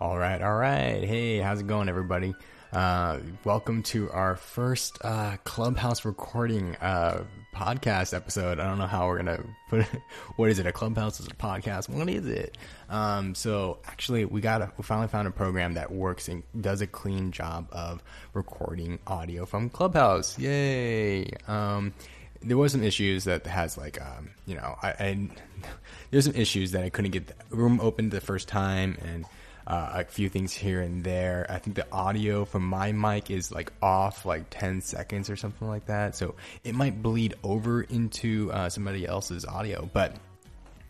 All right, all right. Hey, how's it going, everybody? Uh, welcome to our first uh, Clubhouse recording uh, podcast episode. I don't know how we're gonna put it. What is it? A Clubhouse is a podcast. What is it? Um, so actually, we got a, we finally found a program that works and does a clean job of recording audio from Clubhouse. Yay! Um, there was some issues that has like um, you know I, I there's some issues that I couldn't get the room open the first time and uh, a few things here and there. I think the audio from my mic is like off like 10 seconds or something like that. So it might bleed over into uh, somebody else's audio, but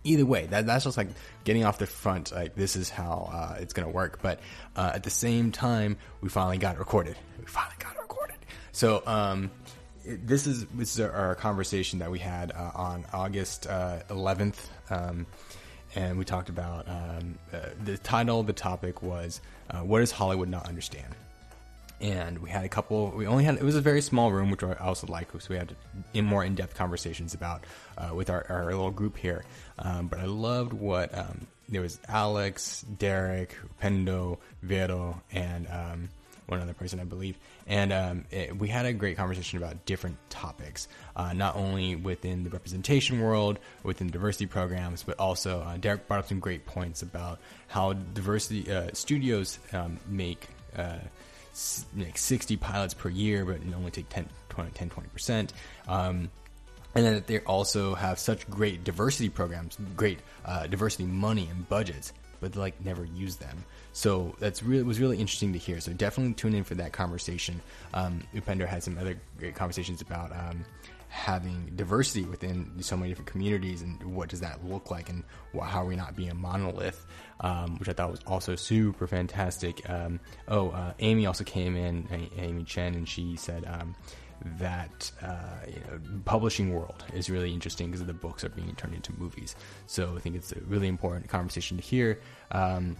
either way, that, that's just like getting off the front. Like this is how uh, it's going to work. But uh, at the same time, we finally got it recorded. We finally got it recorded. So, um, this is this is our conversation that we had uh, on August uh, 11th. Um, and we talked about um, uh, the title. Of the topic was uh, "What does Hollywood not understand?" And we had a couple. We only had it was a very small room, which I also like, so we had in more in depth conversations about uh, with our, our little group here. Um, but I loved what um, there was Alex, Derek, Pendo, Vero, and um, one other person, I believe. And um, it, we had a great conversation about different topics, uh, not only within the representation world, within diversity programs, but also uh, Derek brought up some great points about how diversity uh, studios um, make. Uh, like 60 pilots per year, but only take 10, 20, 10 20%. Um, and then they also have such great diversity programs, great uh, diversity money and budgets, but like never use them. So that's really was really interesting to hear. So definitely tune in for that conversation. Um, Upender had some other great conversations about um, having diversity within so many different communities and what does that look like and how are we not being a monolith, um, which I thought was also super fantastic. Um, oh, uh, Amy also came in, Amy Chen, and she said um, that uh, you know, publishing world is really interesting because the books are being turned into movies. So I think it's a really important conversation to hear. Um,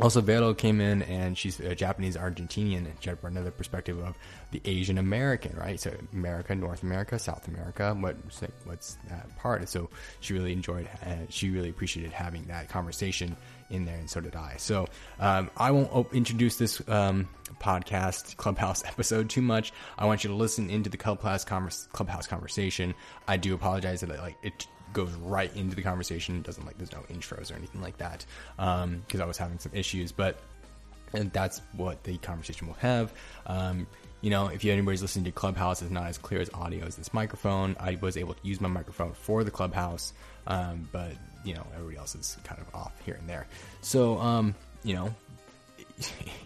also, Vero came in and she's a Japanese Argentinian. And she had another perspective of the Asian American, right? So America, North America, South America. What's what's that part? So she really enjoyed. Uh, she really appreciated having that conversation in there, and so did I. So um, I won't introduce this um, podcast Clubhouse episode too much. I want you to listen into the Clubhouse converse, Clubhouse conversation. I do apologize that like it goes right into the conversation. It doesn't like there's no intros or anything like that because um, I was having some issues, but and that's what the conversation will have. Um, you know, if anybody's listening to Clubhouse, it's not as clear as audio as this microphone. I was able to use my microphone for the Clubhouse, um, but you know, everybody else is kind of off here and there. So, um, you know,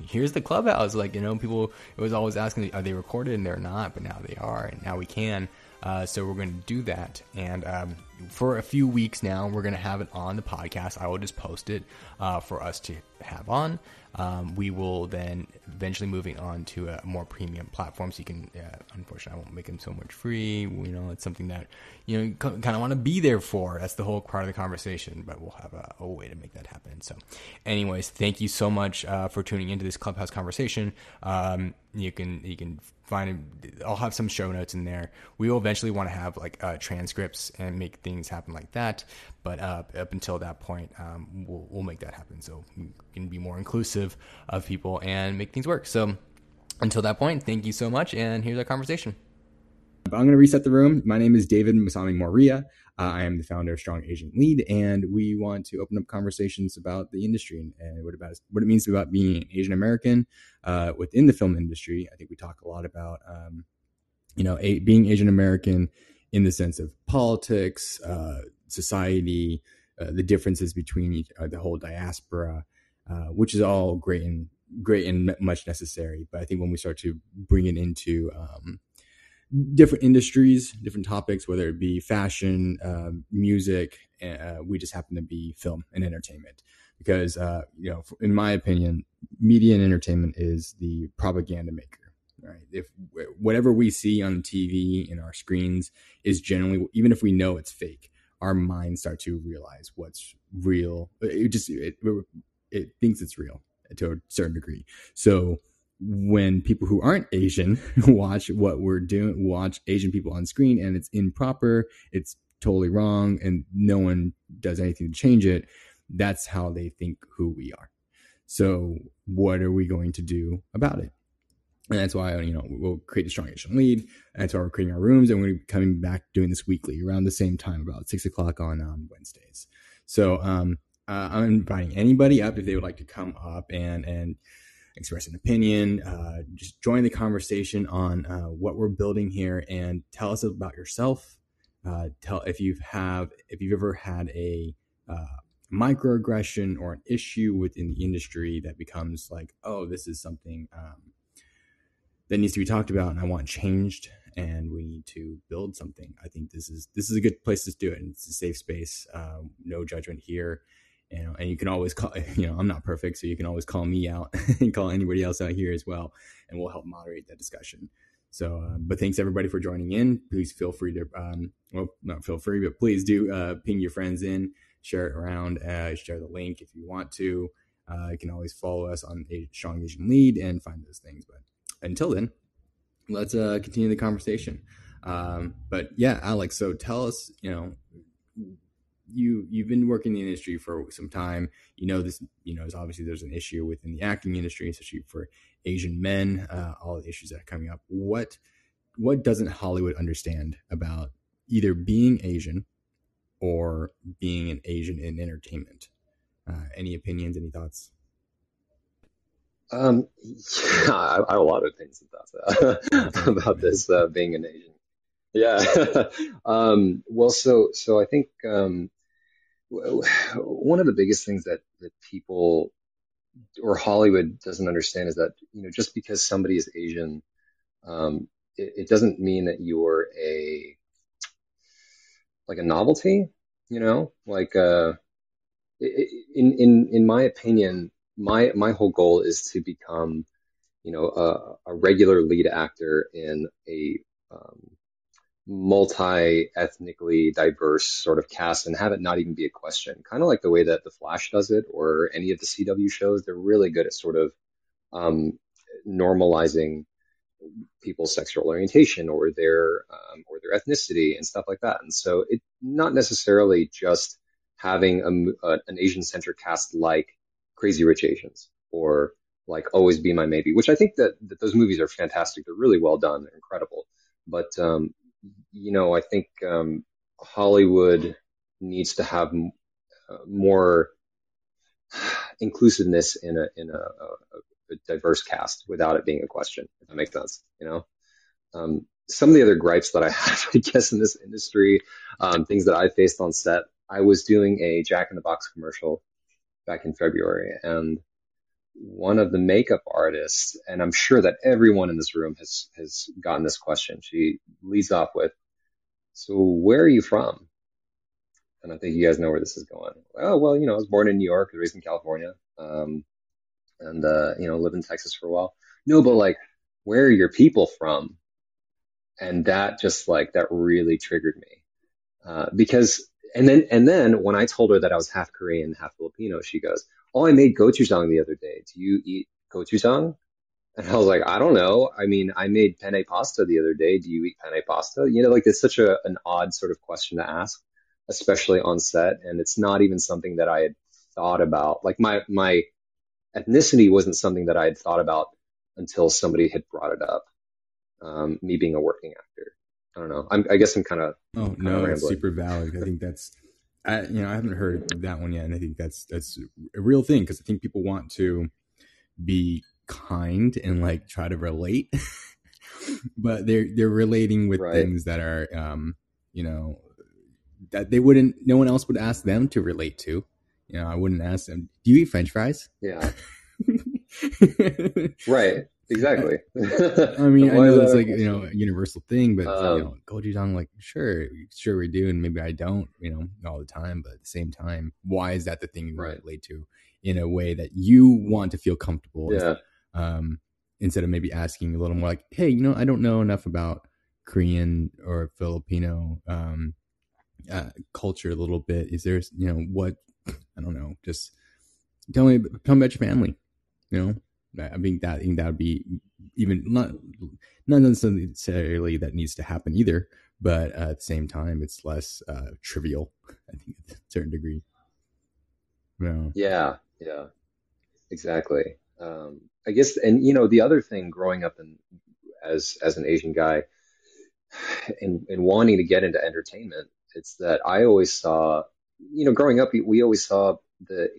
here's the Clubhouse. Like, you know, people it was always asking, are they recorded? And they're not, but now they are, and now we can. Uh, so we're going to do that. And um, for a few weeks now, we're going to have it on the podcast. I will just post it uh, for us to have on. Um, we will then eventually moving on to a more premium platform. So you can, uh, unfortunately, I won't make them so much free. You know, it's something that you know kind of want to be there for. That's the whole part of the conversation. But we'll have a, a way to make that happen. So, anyways, thank you so much uh, for tuning into this clubhouse conversation. Um, you can you can find I'll have some show notes in there. We will eventually want to have like uh, transcripts and make things happen like that. But uh, up until that point, um, we'll, we'll make that happen so we can be more inclusive of people and make things work. So until that point, thank you so much, and here's our conversation. I'm going to reset the room. My name is David Masami Moria. Uh, I am the founder of Strong Asian Lead, and we want to open up conversations about the industry and, what about what it means about being Asian American uh, within the film industry. I think we talk a lot about um, you know a, being Asian American in the sense of politics, uh, society, uh, the differences between uh, the whole diaspora, uh, which is all great and great and much necessary. But I think when we start to bring it into um, different industries, different topics, whether it be fashion, um, music. Uh, we just happen to be film and entertainment because, uh, you know, in my opinion, media and entertainment is the propaganda maker. Right. If whatever we see on TV in our screens is generally, even if we know it's fake, our minds start to realize what's real. It just it, it thinks it's real to a certain degree. So when people who aren't Asian watch what we're doing, watch Asian people on screen and it's improper, it's totally wrong, and no one does anything to change it, that's how they think who we are. So what are we going to do about it? And that's why, you know, we'll create a strong Asian lead. That's why we're creating our rooms. And we're going to be coming back doing this weekly around the same time, about six o'clock on um, Wednesdays. So um, uh, I'm inviting anybody up if they would like to come up and, and express an opinion, uh, just join the conversation on uh, what we're building here and tell us about yourself. Uh, tell if you've have if you've ever had a uh, microaggression or an issue within the industry that becomes like, oh, this is something um, that needs to be talked about and I want changed and we need to build something. I think this is this is a good place to do it. And it's a safe space, um, no judgment here. You know, and you can always call. You know, I'm not perfect, so you can always call me out and call anybody else out here as well, and we'll help moderate that discussion. So, uh, but thanks everybody for joining in. Please feel free to, um, well, not feel free, but please do uh, ping your friends in, share it around, uh, share the link if you want to. Uh, you can always follow us on a strong Asian lead and find those things. But until then, let's uh, continue the conversation. Um, but yeah, Alex, so tell us, you know, you you've been working in the industry for some time. You know this. You know, obviously there's an issue within the acting industry, especially for Asian men. Uh, all the issues that are coming up. What what doesn't Hollywood understand about either being Asian or being an Asian in entertainment? Uh, any opinions? Any thoughts? Um, yeah, I, I have a lot of things about about this uh, being an Asian. Yeah. um, well, so so I think um, one of the biggest things that that people or Hollywood doesn't understand is that you know just because somebody is Asian, um, it, it doesn't mean that you're a like a novelty. You know, like uh, in in in my opinion, my my whole goal is to become, you know, a, a regular lead actor in a um, multi-ethnically diverse sort of cast and have it not even be a question. Kind of like the way that The Flash does it, or any of the CW shows. They're really good at sort of um, normalizing people's sexual orientation or their um, or their ethnicity and stuff like that. And so it not necessarily just having a, a, an Asian centric cast like Crazy Rich Asians or like Always Be My Maybe, which I think that, that those movies are fantastic. They're really well done. They're incredible. But, um, you know, I think, um, Hollywood needs to have m- uh, more inclusiveness in a, in a, a, a, diverse cast without it being a question, if that makes sense, you know? Um, some of the other gripes that I have, I guess, in this industry, um, things that I faced on set, I was doing a Jack in the Box commercial back in February. And one of the makeup artists, and I'm sure that everyone in this room has, has gotten this question. She leads off with, so where are you from? And I think you guys know where this is going. Oh, well, you know, I was born in New York, raised in California, um, and, uh, you know, lived in Texas for a while. No, but like, where are your people from? And that just like, that really triggered me. Uh, because and then and then when I told her that I was half Korean, half Filipino, she goes, "Oh, I made gochujang the other day. Do you eat gochujang?" And I was like, "I don't know. I mean, I made penne pasta the other day. Do you eat penne pasta?" You know, like it's such a an odd sort of question to ask, especially on set, and it's not even something that I had thought about. Like my my ethnicity wasn't something that I had thought about until somebody had brought it up. Um, me being a working actor. I don't know. I'm, i guess I'm kind of. Oh no, super valid. I think that's, I you know I haven't heard that one yet, and I think that's that's a real thing because I think people want to be kind and like try to relate, but they're they're relating with right. things that are um you know that they wouldn't no one else would ask them to relate to. You know, I wouldn't ask them, "Do you eat French fries?" Yeah. right. Exactly. I mean, I know it's like you know a universal thing, but um, you know, gochujang, like sure, sure we do, and maybe I don't, you know, all the time. But at the same time, why is that the thing you right. relate to in a way that you want to feel comfortable? Yeah. Um, instead of maybe asking a little more like, hey, you know, I don't know enough about Korean or Filipino um, uh, culture a little bit. Is there, you know, what I don't know, just tell me, tell me about your family, you know I think that I think that would be even not not necessarily that needs to happen either, but uh, at the same time, it's less uh, trivial. I think to a certain degree. Yeah. Yeah, yeah. exactly. Um, I guess, and you know, the other thing growing up in, as as an Asian guy and and wanting to get into entertainment, it's that I always saw, you know, growing up, we, we always saw the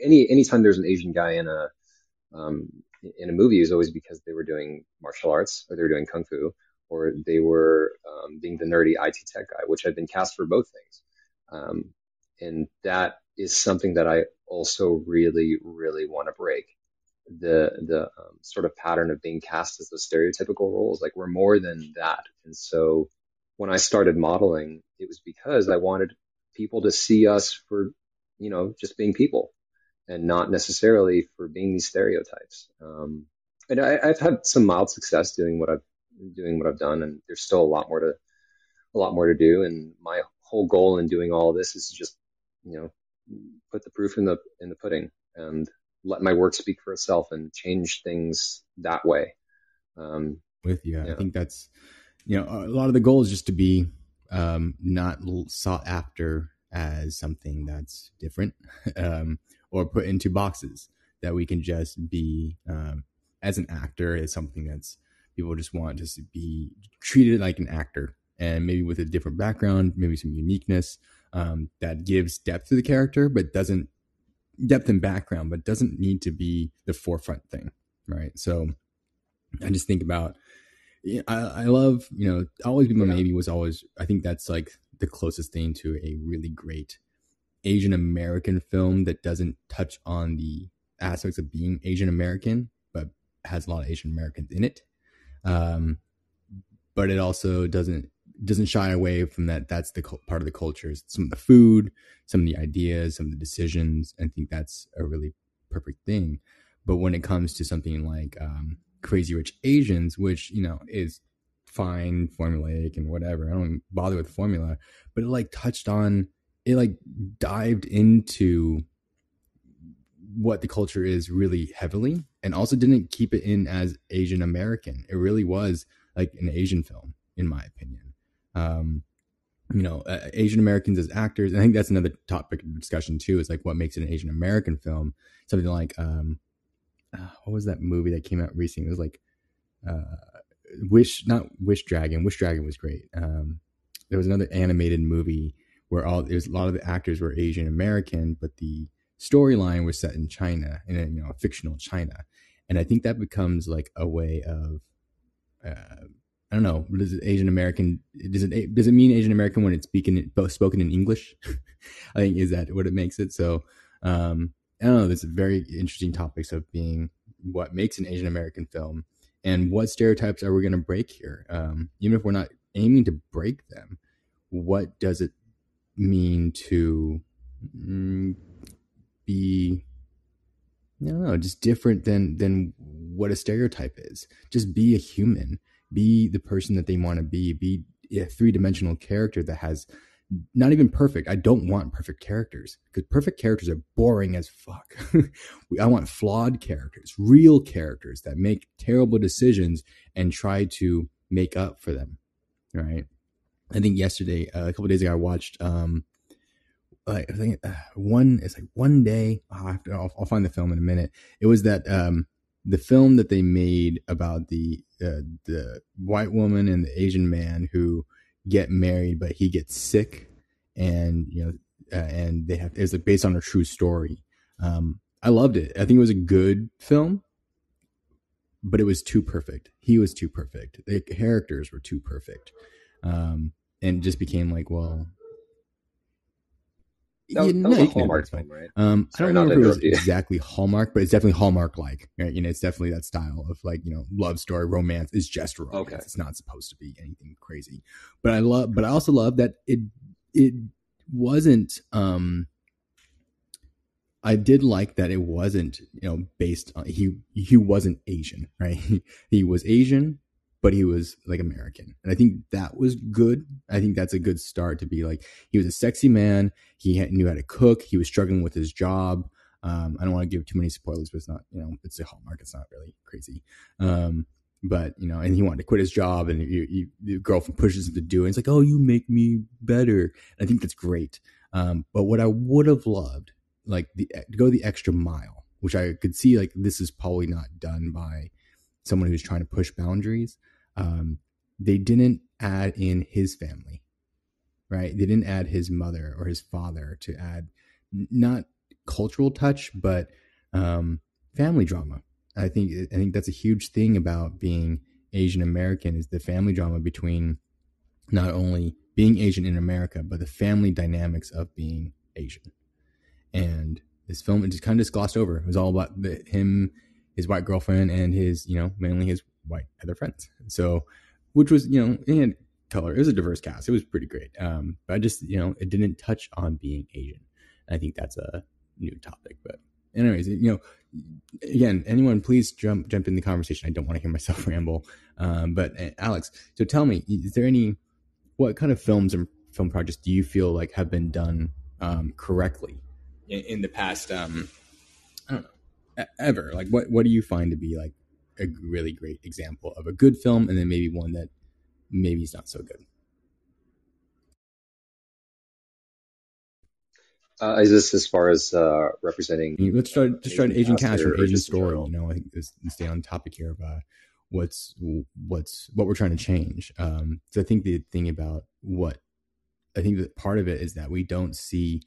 any anytime there's an Asian guy in a um, in a movie, was always because they were doing martial arts or they were doing kung fu or they were um, being the nerdy IT tech guy, which I've been cast for both things. Um, and that is something that I also really, really want to break the the um, sort of pattern of being cast as those stereotypical roles. Like we're more than that. And so when I started modeling, it was because I wanted people to see us for, you know, just being people and not necessarily for being these stereotypes. Um, and I, have had some mild success doing what I've doing what I've done, and there's still a lot more to a lot more to do. And my whole goal in doing all of this is to just, you know, put the proof in the in the pudding and let my work speak for itself and change things that way. Um, With you, yeah. I think that's you know a lot of the goal is just to be um, not sought after as something that's different um, or put into boxes that we can just be um, as an actor as something that's people just want to be treated like an actor and maybe with a different background, maybe some uniqueness um, that gives depth to the character, but doesn't depth and background, but doesn't need to be the forefront thing, right? So I just think about, I, I love, you know, always be my yeah. maybe was always, I think that's like the closest thing to a really great Asian American film that doesn't touch on the aspects of being Asian American, but has a lot of Asian Americans in it um, but it also doesn't doesn't shy away from that. That's the part of the culture. Some of the food, some of the ideas, some of the decisions. I think that's a really perfect thing. But when it comes to something like um, Crazy Rich Asians, which you know is fine, formulaic, and whatever, I don't bother with formula. But it like touched on, it like dived into what the culture is really heavily and also didn't keep it in as Asian American. It really was like an Asian film, in my opinion. Um, you know, uh, Asian Americans as actors. I think that's another topic of discussion too. Is like what makes an Asian American film. Something like um, uh, what was that movie that came out recently? It was like uh, Wish, not Wish Dragon. Wish Dragon was great. Um, there was another animated movie where all there's a lot of the actors were Asian American, but the storyline was set in China, in a, you know, fictional China, and I think that becomes like a way of, uh, I don't know, does it Asian American? Does it does it mean Asian American when it's speaking spoken in English? I think is that what it makes it. So um, I don't know. There's very interesting topics of being what makes an Asian American film and what stereotypes are we going to break here? Um, even if we're not aiming to break them, what does it mean to mm, be I don't know, just different than than what a stereotype is. Just be a human. Be the person that they want to be. Be a three dimensional character that has not even perfect. I don't want perfect characters because perfect characters are boring as fuck. I want flawed characters, real characters that make terrible decisions and try to make up for them. Right. I think yesterday, uh, a couple days ago, I watched um, like I think uh, one it's like one day oh, to, I'll, I'll, find the film in a minute. It was that um, the film that they made about the uh, the white woman and the Asian man who get married, but he gets sick, and you know, uh, and they have it's like based on a true story. Um, I loved it. I think it was a good film, but it was too perfect. He was too perfect. The characters were too perfect, um, and just became like, well, that, yeah, that was no, a Hallmark film, right? Um, Sorry, I don't remember if it was exactly Hallmark, but it's definitely Hallmark like. Right? You know, it's definitely that style of like you know love story, romance is just romance. Okay. It's not supposed to be anything crazy. But I love, but I also love that it it wasn't. um I did like that it wasn't you know based on he he wasn't Asian, right? he was Asian, but he was like American. And I think that was good. I think that's a good start to be like, he was a sexy man. He had, knew how to cook. He was struggling with his job. Um, I don't want to give too many spoilers, but it's not, you know, it's a hallmark. It's not really crazy. Um, but you know, and he wanted to quit his job, and you, you, girlfriend pushes him to do it. It's like, oh, you make me better. And I think that's great. Um, but what I would have loved, like the to go the extra mile, which I could see like this is probably not done by someone who's trying to push boundaries. Um, they didn't add in his family, right? They didn't add his mother or his father to add not cultural touch, but um, family drama. I think I think that's a huge thing about being Asian American is the family drama between not only being Asian in America, but the family dynamics of being Asian. And this film it just kind of just glossed over. It was all about him, his white girlfriend, and his you know mainly his white other friends. So, which was you know and color. It was a diverse cast. It was pretty great. Um, but I just you know it didn't touch on being Asian. I think that's a new topic. But anyways, you know, again, anyone please jump jump in the conversation. I don't want to hear myself ramble. Um, but uh, Alex, so tell me, is there any what kind of films and film projects do you feel like have been done um, correctly in, in, the past? Um, I don't know ever. Like, what what do you find to be like a really great example of a good film, and then maybe one that maybe is not so good? Uh, is this as far as uh, representing? Let's try. Just try an Asian cast or, or Asian story. You know, I think this, stay on topic here of uh, what's what's what we're trying to change. Um, so I think the thing about what I think that part of it is that we don't see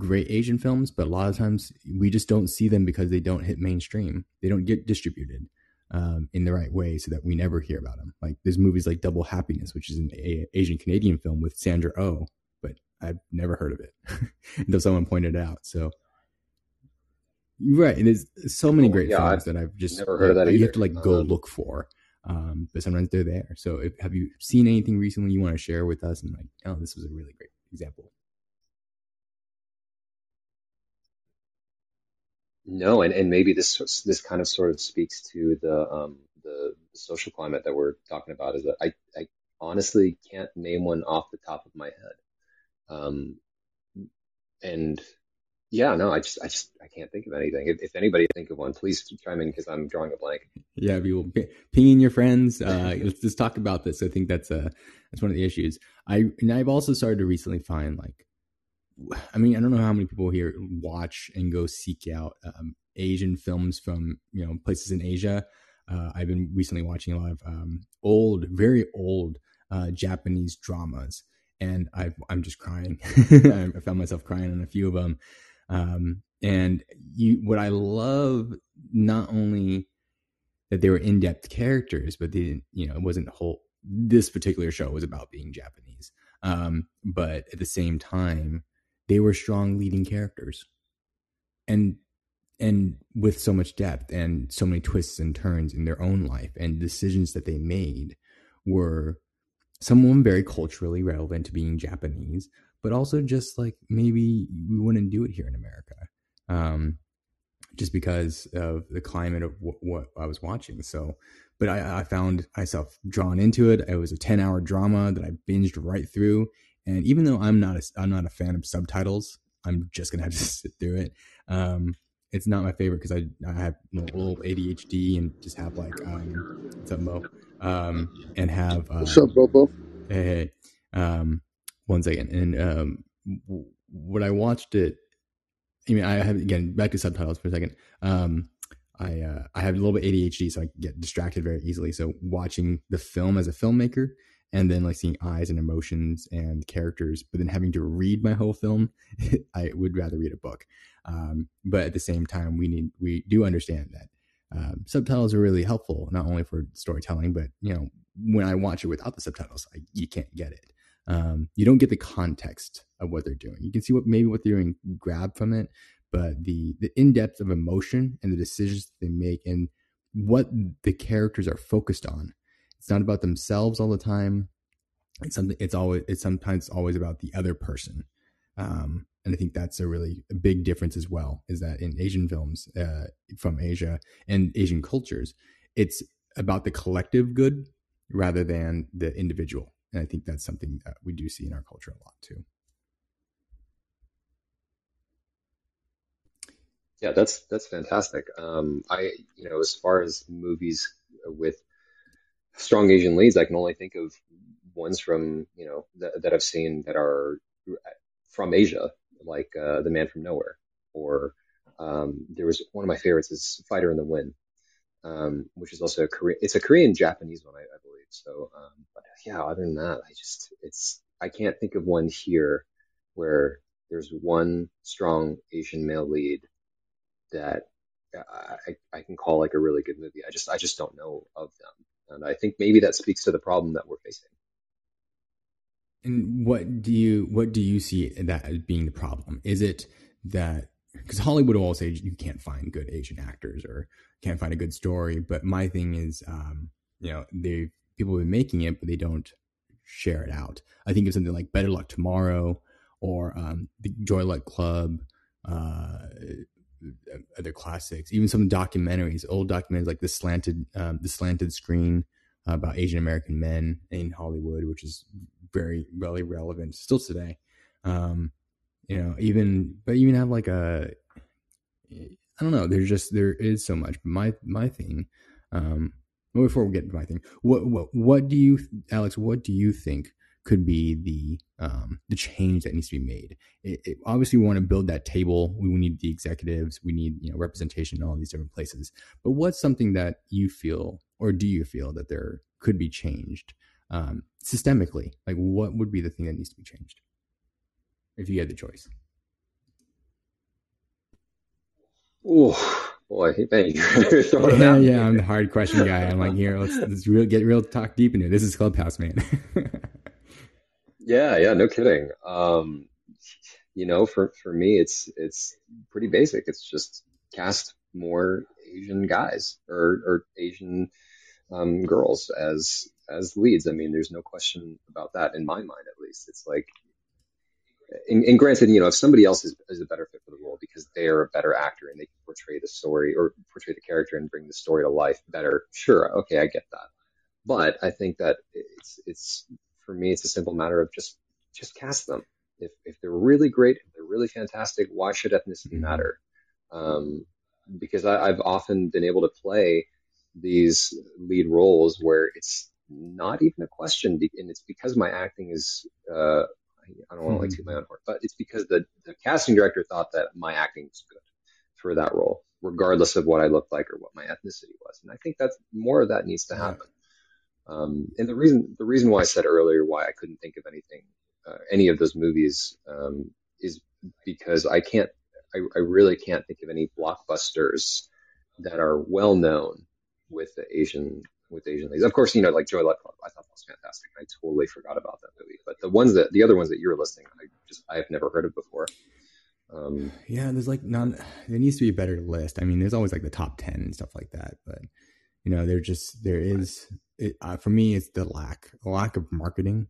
great Asian films, but a lot of times we just don't see them because they don't hit mainstream. They don't get distributed um, in the right way, so that we never hear about them. Like there's movies like Double Happiness, which is an a- Asian Canadian film with Sandra Oh, but I've never heard of it until someone pointed it out. So right, and there's so many great yeah, films I've that I've just never heard of that. Either. You have to like go look for, um, but sometimes they're there. So if, have you seen anything recently you want to share with us? And like, oh, this was a really great example. No, and, and maybe this this kind of sort of speaks to the um, the social climate that we're talking about. Is that I I honestly can't name one off the top of my head. Um, and yeah, no, I just, I just, I can't think of anything. If, if anybody think of one, please chime in because I'm drawing a blank. Yeah, we will pinging your friends. Uh, let's just talk about this. I think that's uh that's one of the issues. I and I've also started to recently find like, I mean, I don't know how many people here watch and go seek out um, Asian films from you know places in Asia. Uh, I've been recently watching a lot of um, old, very old uh, Japanese dramas and I, am just crying. I found myself crying on a few of them. Um, and you, what I love, not only that they were in-depth characters, but they didn't, you know, it wasn't whole. This particular show was about being Japanese, um, but at the same time, they were strong leading characters, and and with so much depth and so many twists and turns in their own life and decisions that they made were someone very culturally relevant to being Japanese, but also just like maybe we wouldn't do it here in America, um, just because of the climate of w- what I was watching. So, but I, I, found myself drawn into it. It was a ten hour drama that I binged right through, and even though I'm not a, I'm not a fan of subtitles, I'm just gonna have to sit through it. Um, it's not my favorite because I, I have a little ADHD and just have like um, what's up, Mo? Um, and have uh, what's up, Bobo? Hey, hey, um, one second. And um, when I watched it, I mean, I have again back to subtitles for a second. Um, I uh, I have a little bit ADHD, so I get distracted very easily. So watching the film as a filmmaker, and then like seeing eyes and emotions and characters, but then having to read my whole film, I would rather read a book. Um, but at the same time, we need we do understand that um, subtitles are really helpful, not only for storytelling, but you know when I watch it without the subtitles, I, you can't get it. Um, you don't get the context of what they're doing. You can see what maybe what they're doing, grab from it, but the the in depth of emotion and the decisions they make and what the characters are focused on. It's not about themselves all the time. It's something. It's always. It's sometimes always about the other person. Um, and I think that's a really big difference as well. Is that in Asian films uh, from Asia and Asian cultures, it's about the collective good rather than the individual. And I think that's something that we do see in our culture a lot too. Yeah, that's that's fantastic. Um, I, you know, as far as movies with strong Asian leads, I can only think of ones from you know that, that I've seen that are from Asia, like uh, The Man from Nowhere, or Um, there was one of my favorites is Fighter in the Wind, um, which is also a Korean. It's a Korean Japanese one, I, I believe. So, um, but yeah, other than that, I just it's I can't think of one here where there's one strong Asian male lead that I, I can call like a really good movie. I just I just don't know of them, and I think maybe that speaks to the problem that we're facing. And what do you what do you see that as being the problem? Is it that because Hollywood will say you can't find good Asian actors or can't find a good story, but my thing is, um, you know, they people have been making it, but they don't share it out. I think of something like Better Luck Tomorrow or um, the Joy Luck Club, uh, other classics, even some documentaries, old documentaries like the slanted um, the slanted screen uh, about Asian American men in Hollywood, which is very really relevant still today. Um, you know, even but even have like a I don't know. There's just there is so much. But my my thing, um, before we get to my thing, what what what do you, Alex? What do you think could be the um, the change that needs to be made? It, it, obviously, we want to build that table. We, we need the executives. We need you know representation in all these different places. But what's something that you feel, or do you feel that there could be changed um, systemically? Like, what would be the thing that needs to be changed if you had the choice? Oh boy, thank you. yeah, yeah, I'm the hard question guy. I'm like, here, let's, let's real, get real talk deep into it. This is Clubhouse, man. yeah, yeah, no kidding. Um, you know, for for me, it's it's pretty basic. It's just cast more Asian guys or or Asian um, girls as as leads. I mean, there's no question about that in my mind, at least. It's like and, and, granted, you know, if somebody else is, is a better fit for the role because they are a better actor and they can portray the story or portray the character and bring the story to life better, sure, okay, I get that. But I think that it's it's for me, it's a simple matter of just just cast them. If if they're really great, if they're really fantastic, why should ethnicity mm-hmm. matter? Um, because I, I've often been able to play these lead roles where it's not even a question, and it's because my acting is uh, I don't want to like toot my own horn, but it's because the, the casting director thought that my acting was good for that role, regardless of what I looked like or what my ethnicity was. And I think that's more of that needs to happen. Um, and the reason the reason why I said earlier why I couldn't think of anything, uh, any of those movies, um, is because I can't, I, I really can't think of any blockbusters that are well known with the Asian with Asian leads. Of course, you know, like Joy Luck Club, I thought that was fantastic. I totally forgot about that movie. But the ones that, the other ones that you were listing, I just, I have never heard of before. Um, yeah, there's like none, there needs to be a better list. I mean, there's always like the top 10 and stuff like that. But, you know, there just, there is, it, uh, for me, it's the lack, the lack of marketing,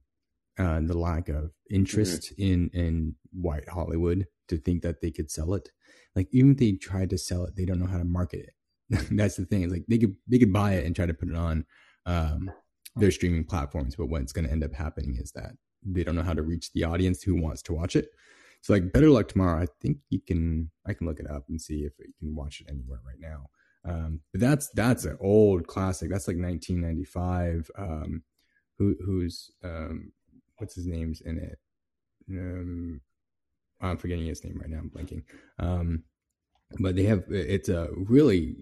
uh, the lack of interest mm-hmm. in, in white Hollywood to think that they could sell it. Like, even if they tried to sell it, they don't know how to market it that's the thing. It's like they could they could buy it and try to put it on um, their streaming platforms, but what's going to end up happening is that they don't know how to reach the audience who wants to watch it. So like Better Luck Tomorrow, I think you can I can look it up and see if you can watch it anywhere right now. Um, but that's that's an old classic. That's like 1995. Um, who who's um, what's his name's in it? Um, I'm forgetting his name right now. I'm blanking. Um, but they have it's a really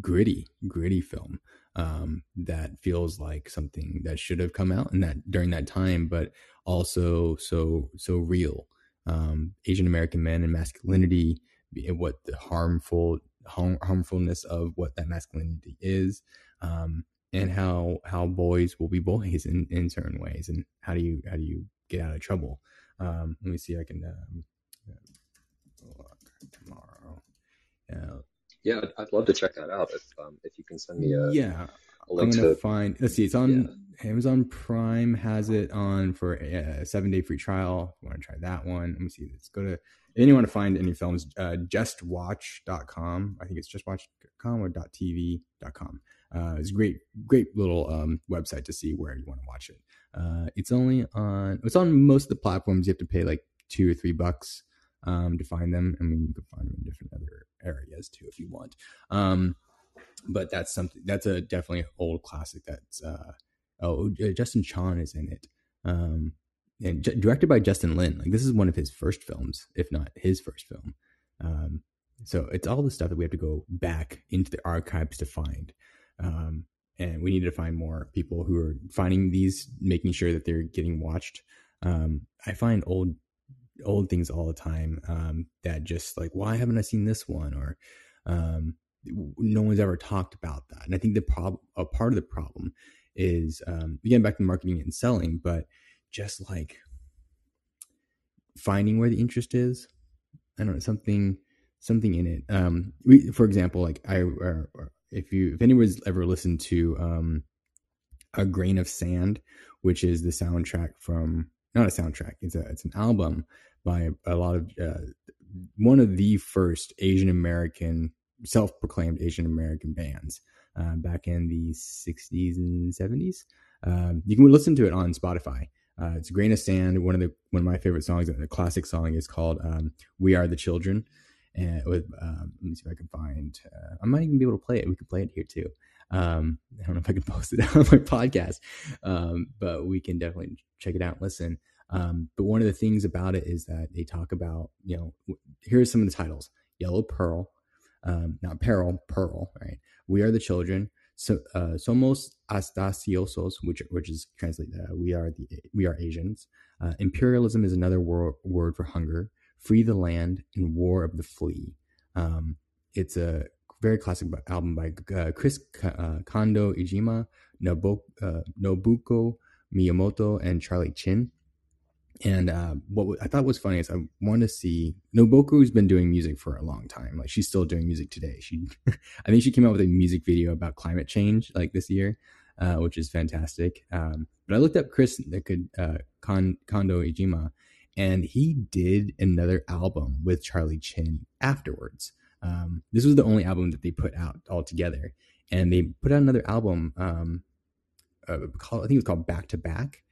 gritty gritty film um, that feels like something that should have come out in that during that time but also so so real um, asian american men and masculinity and what the harmful harm, harmfulness of what that masculinity is um, and how how boys will be boys in, in certain ways and how do you how do you get out of trouble um, let me see i can um, tomorrow uh, yeah, I'd love to check that out if um, if you can send me a yeah. A link I'm gonna to, find. Let's see. It's on yeah. Amazon Prime. Has it on for a seven day free trial. I want to try that one. Let me see. Let's go to. Anyone to find any films? Uh, justwatch.com. I think it's justwatch.com or .tv.com. Uh, it's a great, great little um, website to see where you want to watch it. Uh, it's only on. It's on most of the platforms. You have to pay like two or three bucks um, to find them. I mean, you can find them in different other areas too if you want. Um, but that's something that's a definitely an old classic. That's uh, oh Justin Chan is in it, um, and directed by Justin Lin. Like this is one of his first films, if not his first film. Um, so it's all the stuff that we have to go back into the archives to find. Um, and we need to find more people who are finding these, making sure that they're getting watched. Um, I find old old things all the time um, that just like why haven't I seen this one or um, no one's ever talked about that. And I think the problem, a part of the problem is um, again back to marketing and selling, but just like finding where the interest is. I don't know something something in it. Um, we, for example, like I, or, or if you, if anyone's ever listened to um, a grain of sand, which is the soundtrack from not a soundtrack, it's a it's an album by a lot of uh, one of the first Asian American self-proclaimed Asian American bands uh, back in the 60s and 70s. Um, you can listen to it on Spotify. Uh, it's a Grain of Sand. One of the one of my favorite songs, a classic song, is called um, "We Are the Children." And with um, let me see if I can find. Uh, I might even be able to play it. We could play it here too. Um, I don't know if I can post it on my podcast, um, but we can definitely check it out and listen. Um, but one of the things about it is that they talk about, you know, here's some of the titles: Yellow Pearl, um, not Peril, Pearl, right? We are the children. So, uh, somos asiáticos, which which is translated, uh, we are the we are Asians. Uh, imperialism is another wor- word for hunger. Free the Land and War of the Flea. Um, it's a very classic album by uh, Chris uh, Kando Iijima, uh, Nobuko Miyamoto, and Charlie Chin. And uh, what I thought was funny is I want to see Nobuko's been doing music for a long time. Like she's still doing music today. She, I think she came out with a music video about climate change like this year, uh, which is fantastic. Um, but I looked up Chris could uh, Kando Iijima, and he did another album with Charlie Chin afterwards. Um, this was the only album that they put out all together, and they put out another album. Um, uh, called, I think it was called Back to Back,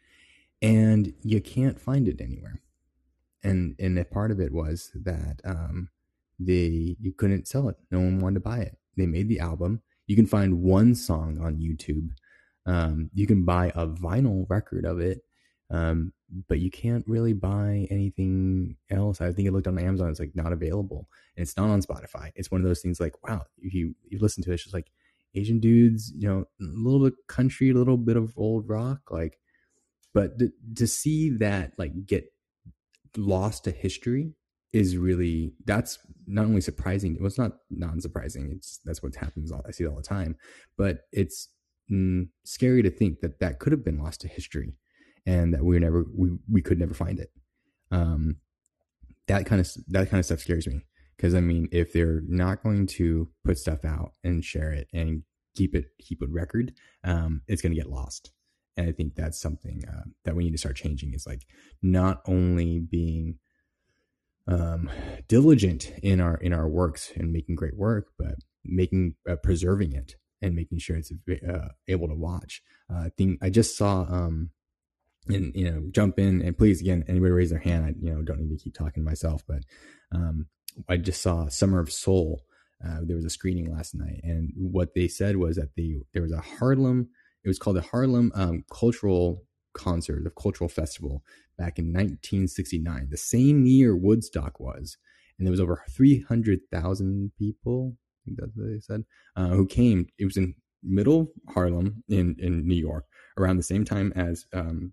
and you can't find it anywhere. And and a part of it was that um, they you couldn't sell it. No one wanted to buy it. They made the album. You can find one song on YouTube. Um, you can buy a vinyl record of it um, but you can't really buy anything else. I think it looked on Amazon; it's like not available, and it's not on Spotify. It's one of those things like, wow, if you you listen to it, it's just like Asian dudes, you know, a little bit country, a little bit of old rock, like. But to, to see that like get lost to history is really that's not only surprising. Well, it's not non-surprising. It's that's what happens. All, I see it all the time, but it's mm, scary to think that that could have been lost to history and that we were never we we could never find it. Um, that kind of that kind of stuff scares me because I mean, if they're not going to put stuff out and share it and keep it keep it record, um, it's going to get lost. And I think that's something uh, that we need to start changing. Is like not only being um, diligent in our in our works and making great work, but making uh, preserving it and making sure it's uh, able to watch. Uh, I think I just saw um, and you know jump in and please again anybody raise their hand i you know don't need to keep talking to myself but um, i just saw summer of soul uh, there was a screening last night and what they said was that the there was a harlem it was called the harlem um, cultural concert the cultural festival back in 1969 the same year woodstock was and there was over 300000 people i think that's what they said uh, who came it was in middle harlem in in new york around the same time as um,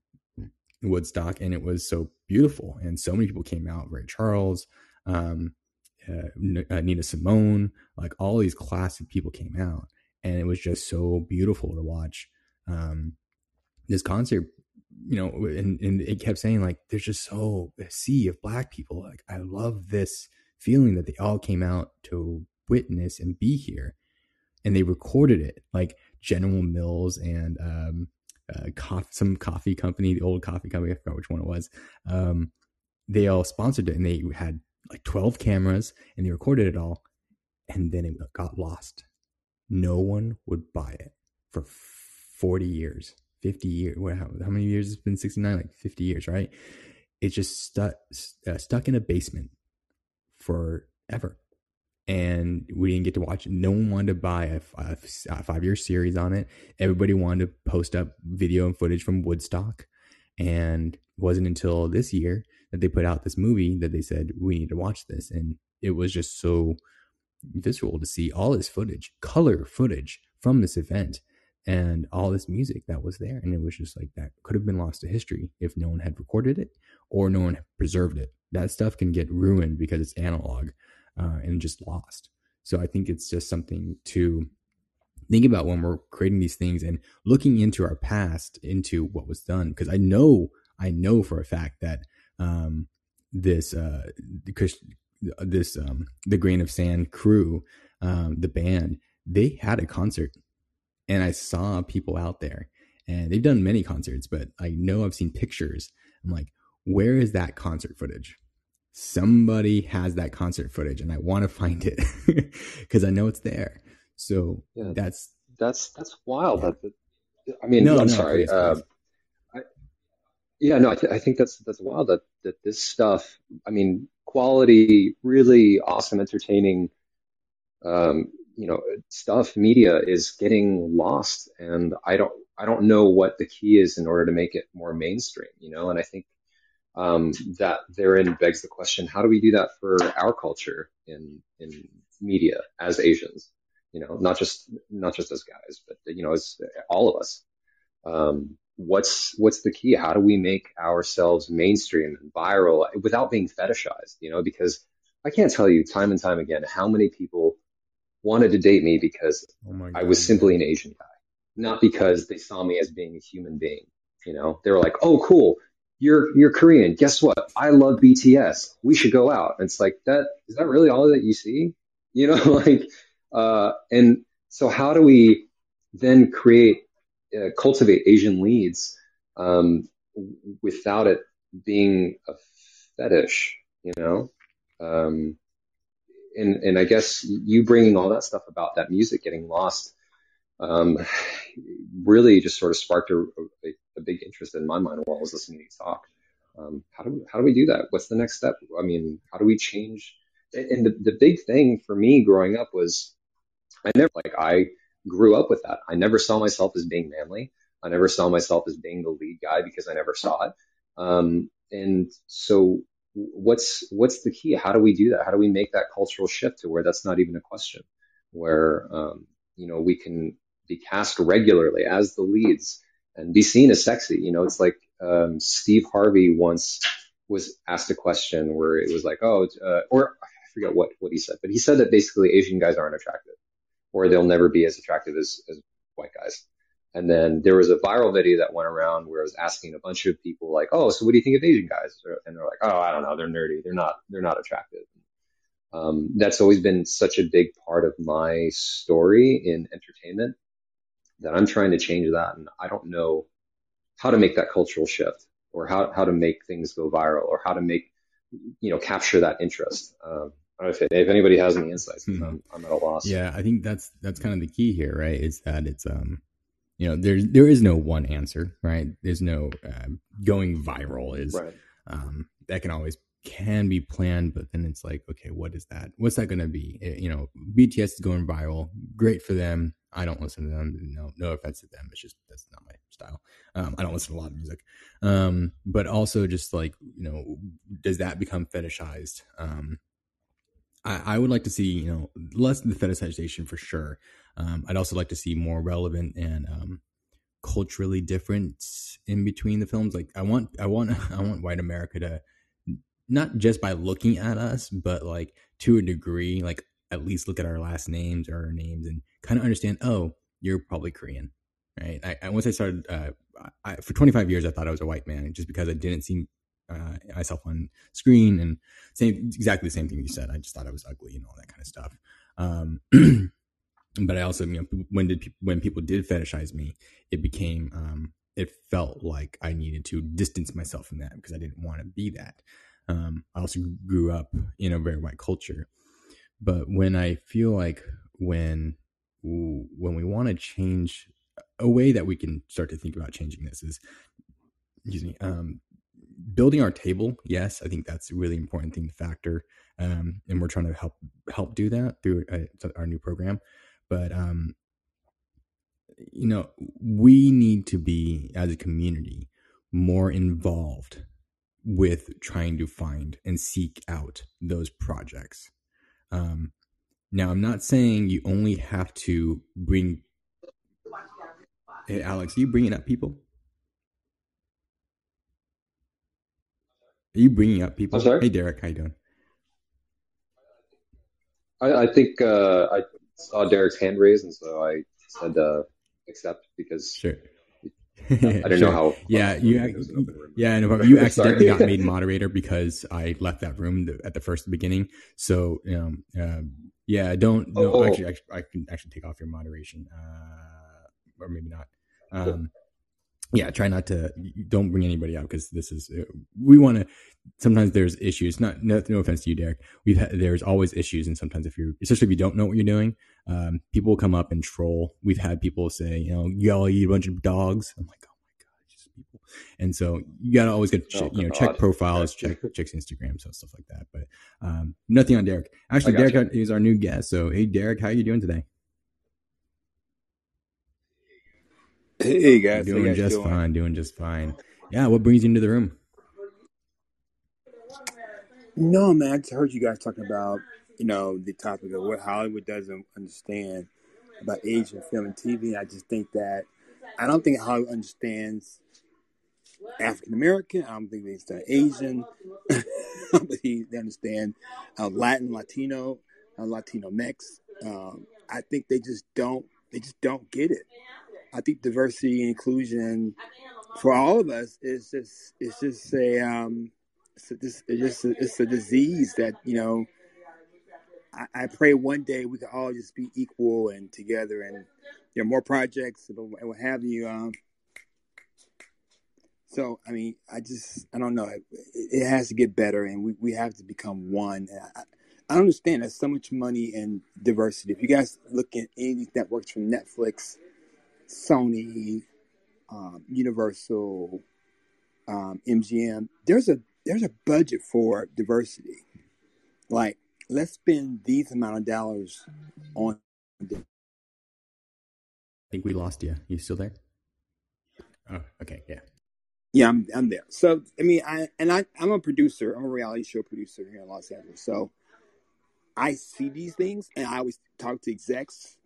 Woodstock, and it was so beautiful. And so many people came out. Ray Charles, um, uh, uh, Nina Simone, like all these classic people came out, and it was just so beautiful to watch um, this concert. You know, and, and it kept saying like, "There's just so a sea of black people." Like, I love this feeling that they all came out to witness and be here, and they recorded it. Like General Mills and um, uh, some coffee company, the old coffee company, I forgot which one it was. Um, they all sponsored it and they had like 12 cameras and they recorded it all. And then it got lost. No one would buy it for 40 years, 50 years. How, how many years? It's been 69, like 50 years, right? It's just stuck, uh, stuck in a basement forever and we didn't get to watch it. No one wanted to buy a, a, a five year series on it. Everybody wanted to post up video and footage from Woodstock. And it wasn't until this year that they put out this movie that they said, we need to watch this. And it was just so visceral to see all this footage, color footage from this event and all this music that was there. And it was just like that could have been lost to history if no one had recorded it or no one had preserved it. That stuff can get ruined because it's analog uh, and just lost. So I think it's just something to think about when we're creating these things and looking into our past, into what was done. Because I know, I know for a fact that um, this uh, this um, the Grain of Sand crew, um, the band, they had a concert, and I saw people out there, and they've done many concerts, but I know I've seen pictures. I'm like, where is that concert footage? Somebody has that concert footage, and I want to find it because I know it's there. So yeah, that's that's that's wild. Yeah. That, I mean, no, I'm no, sorry. Please, uh. I, yeah, no, I, th- I think that's that's wild that that this stuff. I mean, quality, really awesome, entertaining, um, you know, stuff. Media is getting lost, and I don't I don't know what the key is in order to make it more mainstream. You know, and I think um, that therein begs the question: How do we do that for our culture in in media as Asians? you know, not just not just as guys, but you know, as all of us. Um, what's what's the key? How do we make ourselves mainstream and viral without being fetishized? You know, because I can't tell you time and time again how many people wanted to date me because oh I was simply an Asian guy, not because they saw me as being a human being. You know, they were like, "Oh, cool, you're you're Korean. Guess what? I love BTS. We should go out." And it's like that. Is that really all that you see? You know, like uh, and so how do we then create, uh, cultivate Asian leads um, without it being a fetish, you know? Um, and, and I guess you bringing all that stuff about that music getting lost um, really just sort of sparked a, a, a, big interest in my mind while I was listening to you talk. Um, how do we, how do we do that? What's the next step? I mean, how do we change? And the, the big thing for me growing up was I never like I grew up with that. I never saw myself as being manly. I never saw myself as being the lead guy because I never saw it. Um, and so what's what's the key? How do we do that? How do we make that cultural shift to where that's not even a question? Where um, you know we can be cast regularly as the leads and be seen as sexy. You know, it's like um, Steve Harvey once was asked a question where it was like, oh, uh, or I forget what what he said, but he said that basically Asian guys aren't attractive or they'll never be as attractive as, as white guys. And then there was a viral video that went around where I was asking a bunch of people like, "Oh, so what do you think of Asian guys?" And they're like, "Oh, I don't know. They're nerdy. They're not. They're not attractive." Um, that's always been such a big part of my story in entertainment that I'm trying to change that, and I don't know how to make that cultural shift or how how to make things go viral or how to make you know capture that interest. Um, if, if anybody has any insights, hmm. I'm, I'm, at a loss. Yeah, I think that's that's kind of the key here, right? Is that it's um, you know, there's there is no one answer, right? There's no uh, going viral is right. um that can always can be planned, but then it's like, okay, what is that? What's that going to be? It, you know, BTS is going viral, great for them. I don't listen to them. No, no offense to them. It's just that's not my style. Um, I don't listen to a lot of music. Um, but also just like you know, does that become fetishized? Um, I, I would like to see, you know, less the fetishization for sure. Um, I'd also like to see more relevant and um, culturally different in between the films. Like I want, I want, I want white America to not just by looking at us, but like to a degree, like at least look at our last names or our names and kind of understand. Oh, you're probably Korean, right? I, I once I started uh, I, for 25 years, I thought I was a white man just because I didn't seem uh, myself on screen and same exactly the same thing you said. I just thought I was ugly and all that kind of stuff. Um, but I also, you know, when did when people did fetishize me, it became um, it felt like I needed to distance myself from that because I didn't want to be that. Um, I also grew up in a very white culture, but when I feel like when when we want to change a way that we can start to think about changing this is excuse me um, building our table, yes, I think that's a really important thing to factor, um, and we're trying to help help do that through uh, our new program. But um, you know, we need to be as a community more involved with trying to find and seek out those projects. Um, Now, I'm not saying you only have to bring. Hey, Alex, are you bringing up people? Are you bringing up people? I'm sorry? Hey, Derek, how you doing? I, I think uh, I saw Derek's hand raised, and so I said uh, accept because Sure. I didn't know how. Yeah, you. it was an open. Yeah, no, you accidentally got made moderator because I left that room at the first beginning. So, um, uh, yeah, don't. No, Oh. actually, actually, I can actually take off your moderation, uh, or maybe not. Um, yeah, try not to. Don't bring anybody out because this is. uh, We want to. Sometimes there's issues. Not no, no offense to you, Derek. We've had, there's always issues, and sometimes if you're, especially if you don't know what you're doing, um, people will come up and troll. We've had people say, you know, y'all eat a bunch of dogs. I'm like, oh my god, just people. And so you gotta always get Oh, you know God. check profiles, check checks Instagram, so stuff like that. But um, nothing on Derek. Actually, Derek is our new guest. So hey, Derek, how are you doing today? Hey guys, doing guys just doing? fine. Doing just fine. Yeah. What brings you into the room? No, man, I just heard you guys talking about, you know, the topic of what Hollywood doesn't understand about Asian film and TV. I just think that I don't think Hollywood understands African American. I don't think they understand Asian. I don't think they understand uh, Latin, Latino, uh, Latino mix. Um, I think they just don't. They just don't get it. I think diversity and inclusion for all of us is just it's just a um it's a, it's just a, it's a disease that you know I, I pray one day we can all just be equal and together and there are more projects and what have you um. So I mean I just I don't know. It, it has to get better and we, we have to become one. I, I understand there's so much money in diversity. If you guys look at any of these networks from Netflix Sony um, Universal, um, MGM. There's a there's a budget for diversity. Like, let's spend these amount of dollars on. I think we lost you. You still there? Oh, okay. Yeah. Yeah, I'm I'm there. So I mean, I and I I'm a producer. I'm a reality show producer here in Los Angeles. So I see these things, and I always talk to execs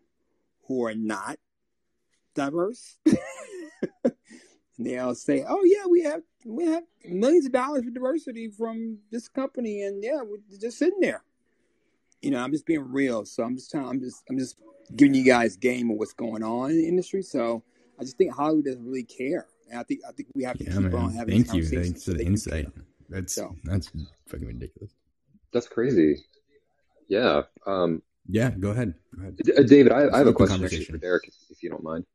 who are not diverse. and they'll say, "Oh yeah, we have we have millions of dollars for diversity from this company, and yeah, we're just sitting there." You know, I'm just being real. So I'm just trying. I'm just I'm just giving you guys game of what's going on in the industry. So I just think Hollywood doesn't really care, and I think I think we have to Yeah, keep man. on having these Thank you. conversations Thanks for the insight. That's So that's fucking ridiculous. That's crazy. Yeah. Um, Yeah. Go ahead. Go ahead. D- uh, David, I, I have a open question actually for conversation. Derek, if, if you don't mind.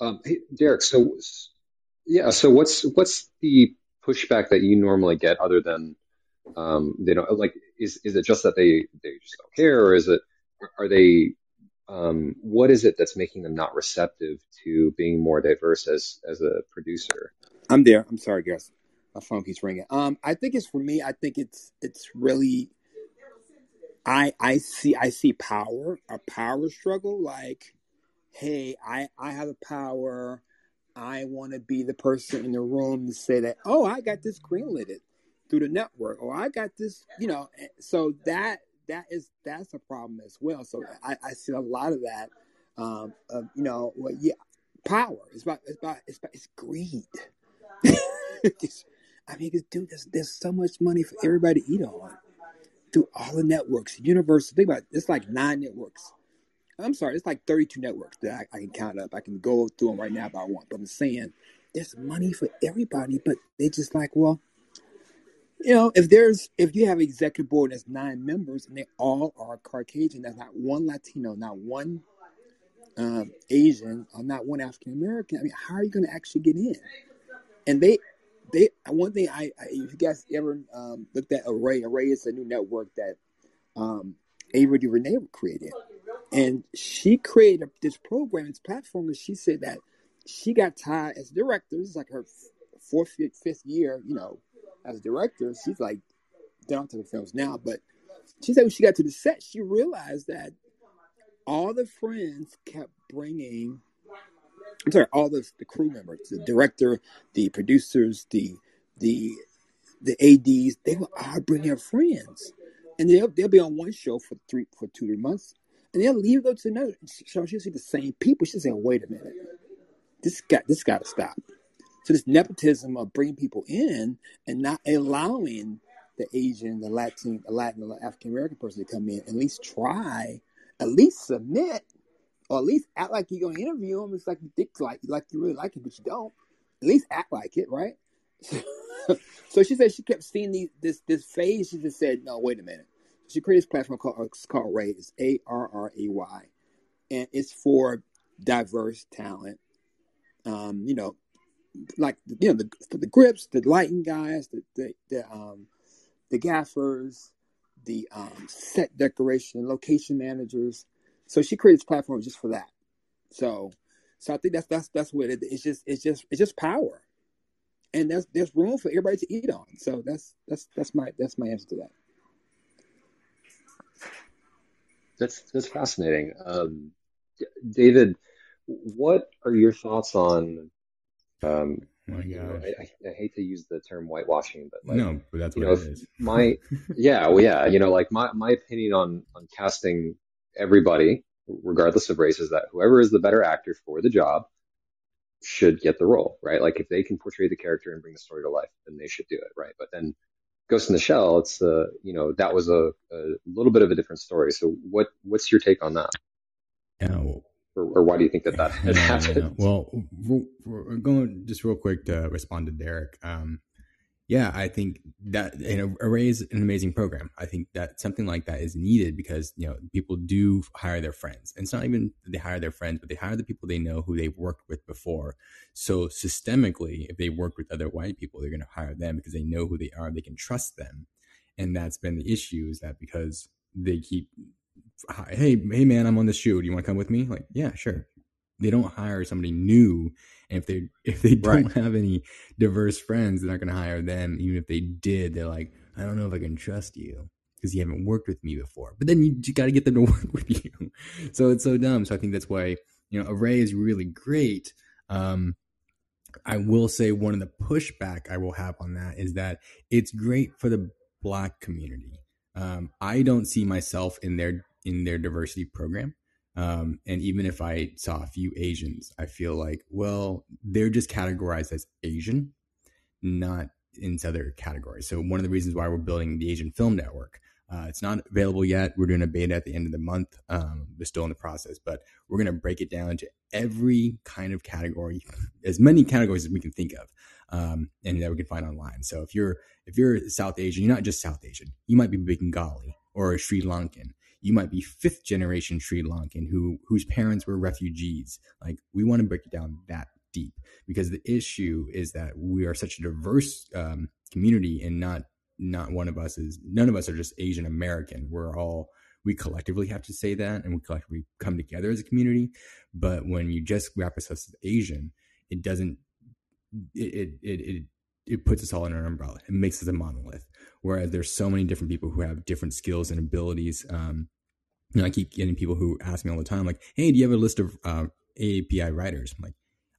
Um, hey, Derek. So, yeah. So, what's what's the pushback that you normally get, other than um, they don't like? Is is it just that they they just don't care, or is it are they? Um, what is it that's making them not receptive to being more diverse as as a producer? I'm there. I'm sorry, guys. My phone keeps ringing. Um, I think it's for me. I think it's it's really. I I see I see power a power struggle like, hey, I I have the power. I want to be the person in the room to say that. Oh, I got this greenlit it through the network, or I got this. You know, eh, so that that is that's a problem as well. So I, I see a lot of that. Um, of, you know, well, yeah, power. It's about it's about it's about it's greed. Just- I mean, dude, there's, there's so much money for everybody to eat on through all the networks. Universal, think about it. It's like nine networks. I'm sorry, it's like 32 networks that I, I can count up. I can go through them right now if I want. But I'm saying there's money for everybody, but they just like, well, you know, if there's if you have an executive board that's nine members and they all are Caucasian, that's not one Latino, not one um, Asian, or not one African American. I mean, how are you going to actually get in? And they, they, one thing I, I if you guys ever um, looked at Array, Array is a new network that um, Ava DuVernay created, and she created this program, this platform, and she said that she got tired as director. This is like her fourth, fifth, year, you know, as a director. She's like down to the films now, but she said when she got to the set, she realized that all the friends kept bringing I'm sorry, all the the crew members, the director, the producers, the the the ads, they were all bringing their friends. and they'll they'll be on one show for three for two three months, and they'll leave go to another So She'll see the same people. She's saying, "Wait a minute, this got this got to stop." So this nepotism of bringing people in and not allowing the Asian, the Latin, the Latin, the African American person to come in, at least try, at least submit, or at least act like you're going to interview them. It's like you think like like you really like it, but you don't. At least act like it, right? so she said she kept seeing these, this this phase. She just said, "No, wait a minute." She created this platform called it's called Ray. It's A R R A Y, and it's for diverse talent. Um, you know, like you know the the grips, the lighting guys, the the, the um the gaffers, the um, set decoration, location managers. So she created this platform just for that. So, so I think that's that's that's what it is. It's just it's just it's just power, and there's there's room for everybody to eat on. So that's that's that's my that's my answer to that. That's that's fascinating, um, David. What are your thoughts on um, My you know. I, I, hate to use the term whitewashing, but like, No, but that's what know, it is. my, yeah, well, yeah, you know, like my, my opinion on, on casting everybody, regardless of race, is that whoever is the better actor for the job should get the role, right? Like if they can portray the character and bring the story to life, then they should do it, right? But then Ghost in the Shell, it's, uh, you know, that was a, a little bit of a different story. So what, what's your take on that? Yeah, well, Or, or why do you think that that had No, no, no. happened? Well, we're we're going just real quick to respond to Derek. Um, yeah, I think that you know, Array is an amazing program. I think that something like that is needed because you know people do hire their friends. And it's not even they hire their friends, but they hire the people they know who they've worked with before. So systemically, if they work with other white people, they're going to hire them because they know who they are, they can trust them. And that's been the issue is that because they keep, hey, hey man, I'm on this shoot. Do you want to come with me? Like, yeah, sure they don't hire somebody new if they if they don't have any diverse friends they're not going to hire them. Even if they did they're like i don't know if i can trust you because you haven't worked with me before. But then you, you got to get them to work with you. So it's so dumb. So i think that's why you know array is really great. Um i will say one of the pushback i will have on that is that it's great for the black community. Um i don't see myself in their in their diversity program um, and even if I saw a few Asians, I feel like, well, they're just categorized as Asian, not in other categories. So one of the reasons why we're building the Asian Film Network, uh, it's not available yet. We're doing a beta at the end of the month. Um, we're still in the process, but we're going to break it down to every kind of category, as many categories as we can think of, um, and that we can find online. So if you're if you're South Asian, you're not just South Asian. You might be Bengali or Sri Lankan you might be fifth generation Sri Lankan who whose parents were refugees. Like we want to break it down that deep because the issue is that we are such a diverse um, community and not not one of us is none of us are just Asian American. We're all we collectively have to say that and we collectively come together as a community. But when you just wrap us as Asian, it doesn't it it it, it puts us all in an umbrella. It makes us a monolith. Whereas there's so many different people who have different skills and abilities. Um, you know, I keep getting people who ask me all the time, like, "Hey, do you have a list of uh, writers?" I'm like,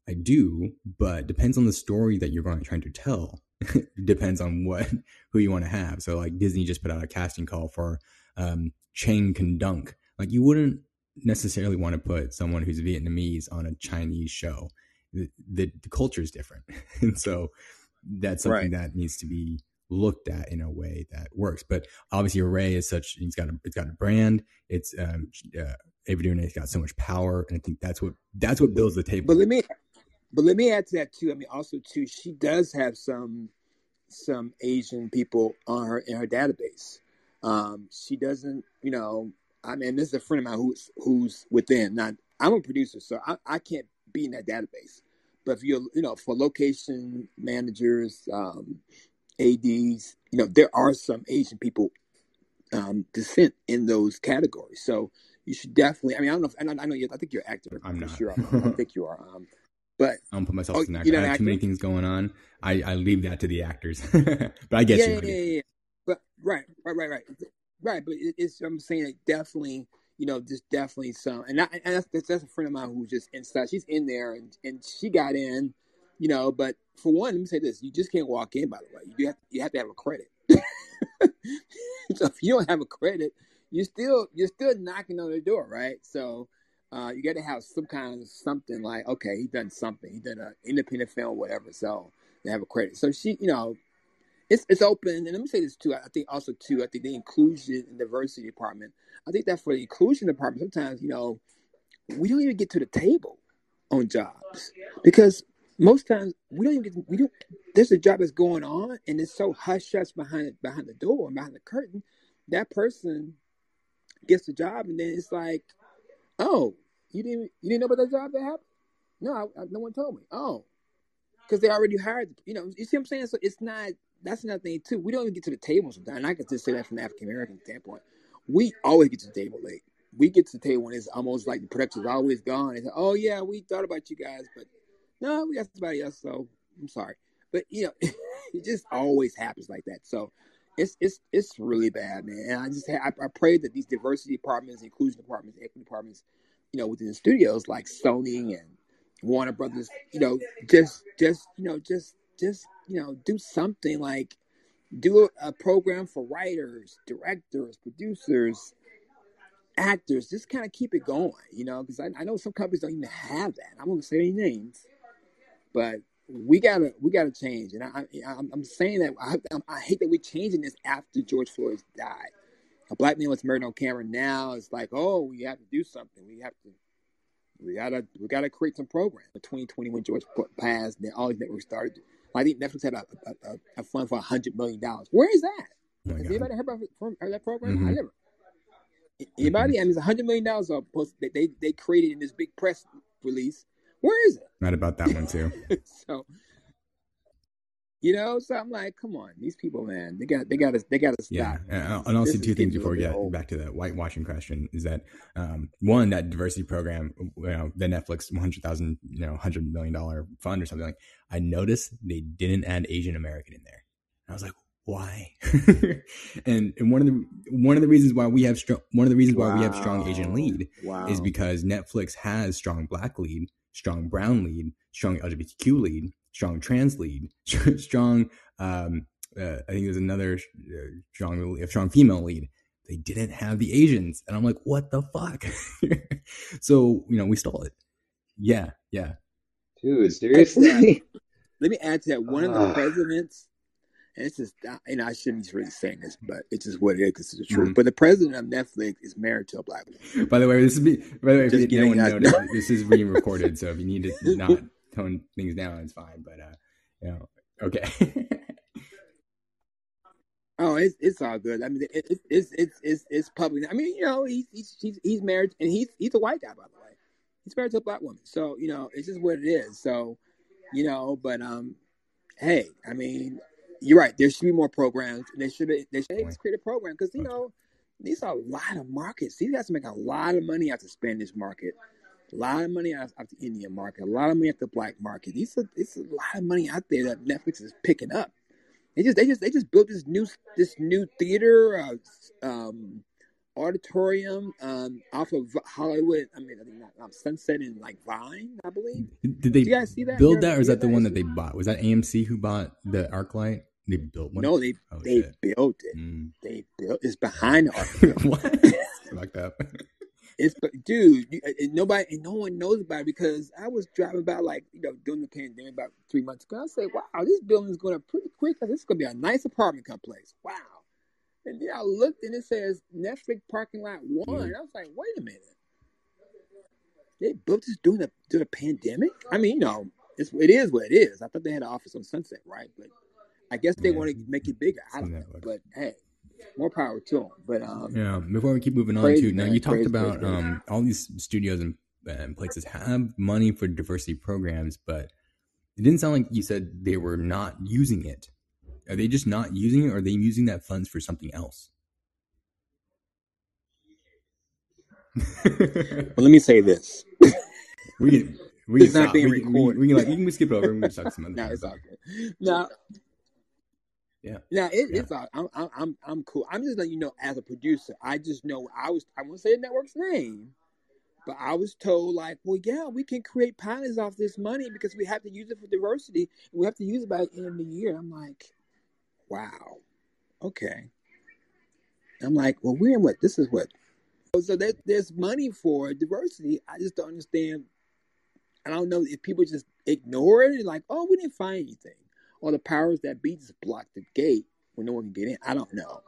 "I do, but depends on the story that you're going trying to tell. depends on what who you want to have." So, like, Disney just put out a casting call for um, Chang Dunk. Like, you wouldn't necessarily want to put someone who's Vietnamese on a Chinese show. The, the, the culture is different, and so that's something Right. that needs to be looked at in a way that works. But obviously, Array is such it's got a it's got a brand. It's um, uh, DuVernay's got so much power, and I think that's what that's what builds the table. But let me, but let me add to that too. I mean, also too, she does have some some Asian people on her in her database. Um, she doesn't, you know. I mean, this is a friend of mine who's who's within. Now, I'm a producer, so I, I can't be in that database. But if you're, you know, for location managers, um, ads, you know, there are some Asian people um, descent in those categories. So you should definitely. I mean, I don't know. If, I, know- I know you. I think you're actor. I'm not. Sure, I, think you are. Um, but I don't put myself Oh, as an actor. you're I have too many things going on. I, I leave that to the actors. but I get yeah, you. yeah, yeah, yeah. But right, right, right, right, right. But it, it's I'm saying like definitely, you know, just definitely some. And, I, and that's, that's a friend of mine who's just inside. She's in there, and and she got in, you know. But for one, let me say this: you just can't walk in. By the way, you have you have to have a credit. so if you don't have a credit, you still you're still knocking on the door, right? So uh, you got to have some kind of something like, okay, he done something. He done an independent film, whatever. So they have a credit. So she, you know, it's it's open. And let me say this too. I think also too. I think the inclusion and diversity department. I think that for the inclusion department, sometimes you know, we don't even get to the table on jobs because most times we don't even get, we don't. There's a job that's going on, and it's so hush hush behind behind the door behind the curtain. That person gets the job, and then it's like, oh, you didn't you didn't know about that job that happened? No, I, I, no one told me. Oh, because they already hired. You know, you see what I'm saying? So it's not. That's another thing too. We don't even get to the table sometimes. And I can just say that from the African American standpoint. We always get to the table late. We get to the table when it's almost like the production's always gone. It's like, oh yeah, we thought about you guys, but no, we got somebody else. So I'm sorry, but you know, it just always happens like that. So it's it's it's really bad, man. And I just I, I pray that these diversity departments, inclusion departments, equity departments, you know, within the studios like Sony and Warner Brothers, you know, just just you know, just just you know, do something like do a, program for writers, directors, producers, actors. Just kind of keep it going, you know, because I, I know some companies don't even have that. I'm gonna say any names, but we gotta we gotta change. And I, I I'm saying that I, I hate that we're changing this after George Floyd died. A black man was murdered on camera. Now it's like, oh, we have to do something. We have to we gotta we gotta create some program. In 2020, when George passed, then all these networks started. I think Netflix had a, a, a, a fund for hundred million dollars. Where is that? Oh Has anybody heard about heard that program? Mhm. I never. Anybody? I mean, it's hundred million dollars that they they created in this big press release. Where is it? Not about that one too. so, you know, so I'm like, come on, these people, man, they got they got to they got to stop. Yeah, and This is two things before we get old. back to the whitewashing question is that um, one that diversity program, you know, the Netflix one hundred thousand, you know, hundred million dollar fund or something like. I noticed they didn't add Asian American in there. And I was like, why? and and one of the one of the reasons why we have strong one of the reasons why we have strong Asian lead Wow. is because Netflix has strong black lead, strong brown lead, strong LGBTQ lead, strong trans lead, strong. Um, uh, I think there's another uh, strong, strong female lead. They didn't have the Asians, and I'm like, what the fuck? so you know, we stole it. Yeah, yeah. Dude, seriously? Let me add to that. One of the presidents, and it's just, you know, I shouldn't really saying this, but it's just what it is because it's the truth. Mhm. But the president of Netflix is married to a black woman. By the way, this is be, by the way, if you, no one noticed, this is being recorded. So if you need to not tone things down, it's fine. But uh, you know, okay. Oh, it's it's all good. I mean, it, it, it's it's it's it's public. I mean, you know, he's he's he's, married, and he's he's a white guy, by the way. He's married to a black woman, so you know, it's just what it is. So, you know, but um, hey, I mean, you're right. There should be more programs. They should be, they should create a program because you know these are a lot of markets. These guys make a lot of money out of the Spanish market, a lot of money out, out the Indian market, a lot of money out the black market. These are it's a lot of money out there that Netflix is picking up. They just they just they just built this new this new theater uh, um, auditorium um, off of Hollywood. I mean, I think not, um, Sunset and like Vine, I believe. Did they you guys see that? build that, or is that the one that? they bought? Was that AMC who bought the ArcLight? They built one. No, they Oh, they shit. built it. Mm. They built it's behind the art. what? Fucked up. It's dude, you, and nobody and no one knows about it because I was driving by like you know during the pandemic about three months ago. I said, "Wow, this building is going up pretty quick. This is going to be a nice apartment complex." Wow. And then I looked and it says Netflix parking lot one. Mm. I was like, "Wait a minute, they built this during the during the pandemic?" I mean, you know, it's it is what it is. I thought they had an office on Sunset, right? But I guess they Yeah. want to make it bigger. I don't know, but hey, more power to them. But um, Yeah. Before we keep moving on Crazy, to now, you talked Crazy, about crazy, um all these studios and, and places have money for diversity programs, but it didn't sound like you said they were not using it. Are they just not using it, or are they using that funds for something else? well, let me say this. we can we It's can not stop. being we, can- we, recorded. we can like we can skip it over and we can talk some other No, it's all good. No, Yeah. no, it, Yeah. it's all. I'm, I'm, I'm, I'm cool. I'm just letting you know, as a producer, I just know I was. I won't say the network's name, but I was told like, well, yeah, we can create pilots off this money because we have to use it for diversity, and we have to use it by the end of the year. I'm like, wow, okay. I'm like, well, we're in what? This is what. So there, there's money for diversity. I just don't understand. I don't know if people just ignore it, like, oh, we didn't find anything, or the powers that be just block the gate when no one can get in. I don't know.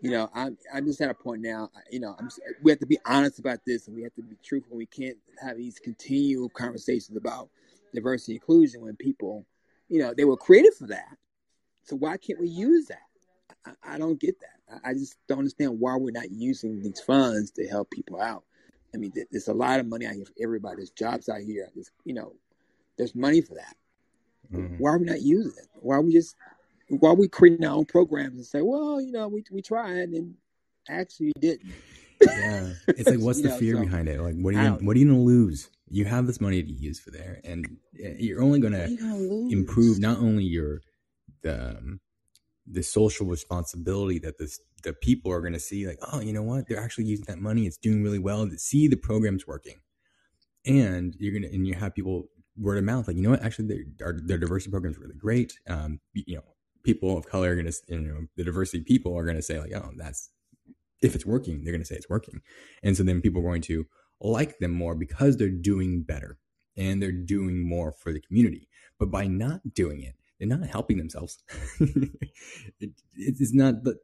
You know, I'm I'm just at a point now. You know, I'm, we have to be honest about this, and we have to be truthful. We can't have these continual conversations about diversity and inclusion when people, you know, they were created for that. So why can't we use that? I, I don't get that. I, I just don't understand why we're not using these funds to help people out. I mean, there's a lot of money out here for everybody. There's jobs out here. There's, you know, there's money for that. Mm-hmm. Why are we not using it? Why are we just why are we creating our own programs and say, well, you know, we we tried and actually didn't. yeah, it's like what's the know, fear so, behind it? Like, what are you what are you gonna lose? You have this money to use for there, and you're only gonna, gonna improve not only your the um, the social responsibility that this the people are gonna see, like, oh, you know what? They're actually using that money. It's doing really well. To see the program's working, and you're gonna and you have people word of mouth, like, you know what? Actually, their their diversity program is really great. Um, you know, people of color are going to, you know, the diversity people are going to say like, oh, that's if it's working, they're going to say it's working, and so then people are going to like them more because they're doing better and they're doing more for the community. But by not doing it, they're not helping themselves. it, it's not, but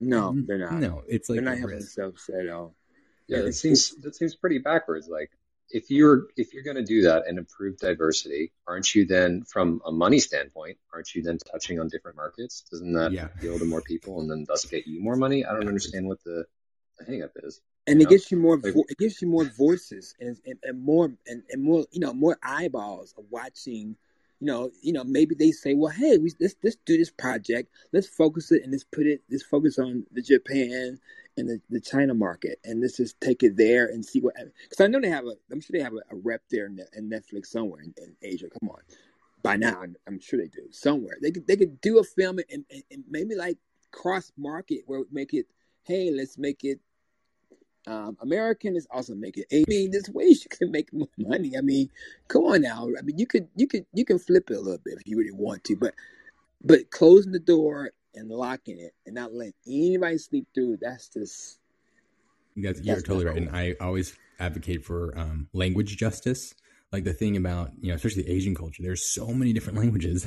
no, they're not. No, it's like they're not helping themselves at all. Yeah, it seems that seems pretty backwards. Like if you're if you're going to do that and improve diversity, aren't you then, from a money standpoint, aren't you then touching on different markets? Doesn't that yeah. appeal to more people and then thus get you more money? I don't understand what the, the hang up is. And it know? gives you more. Like, it gives you more voices and, and, and more and, and more you know more eyeballs of watching you know, you know, maybe they say, well, hey, we, let's let's do this project. Let's focus it and let's put it. Let's focus on the Japan and the, the China market, and let's just take it there and see what. Because I know they have a. I'm sure they have a, a rep there in, in, Netflix somewhere in, in, Asia. Come on, by now I'm, sure they do somewhere. They could they could do a film and, and, and maybe like cross market where we make it. Hey, let's make it um, American is also making. I mean, there's ways you can make money. I mean, come on now. I mean, you could you could you can flip it a little bit if you really want to, but but closing the door and locking it and not letting anybody sleep through. That's just. That's, you're totally right, and I always advocate for um, language justice. Like the thing about you know, especially Asian culture, there's so many different languages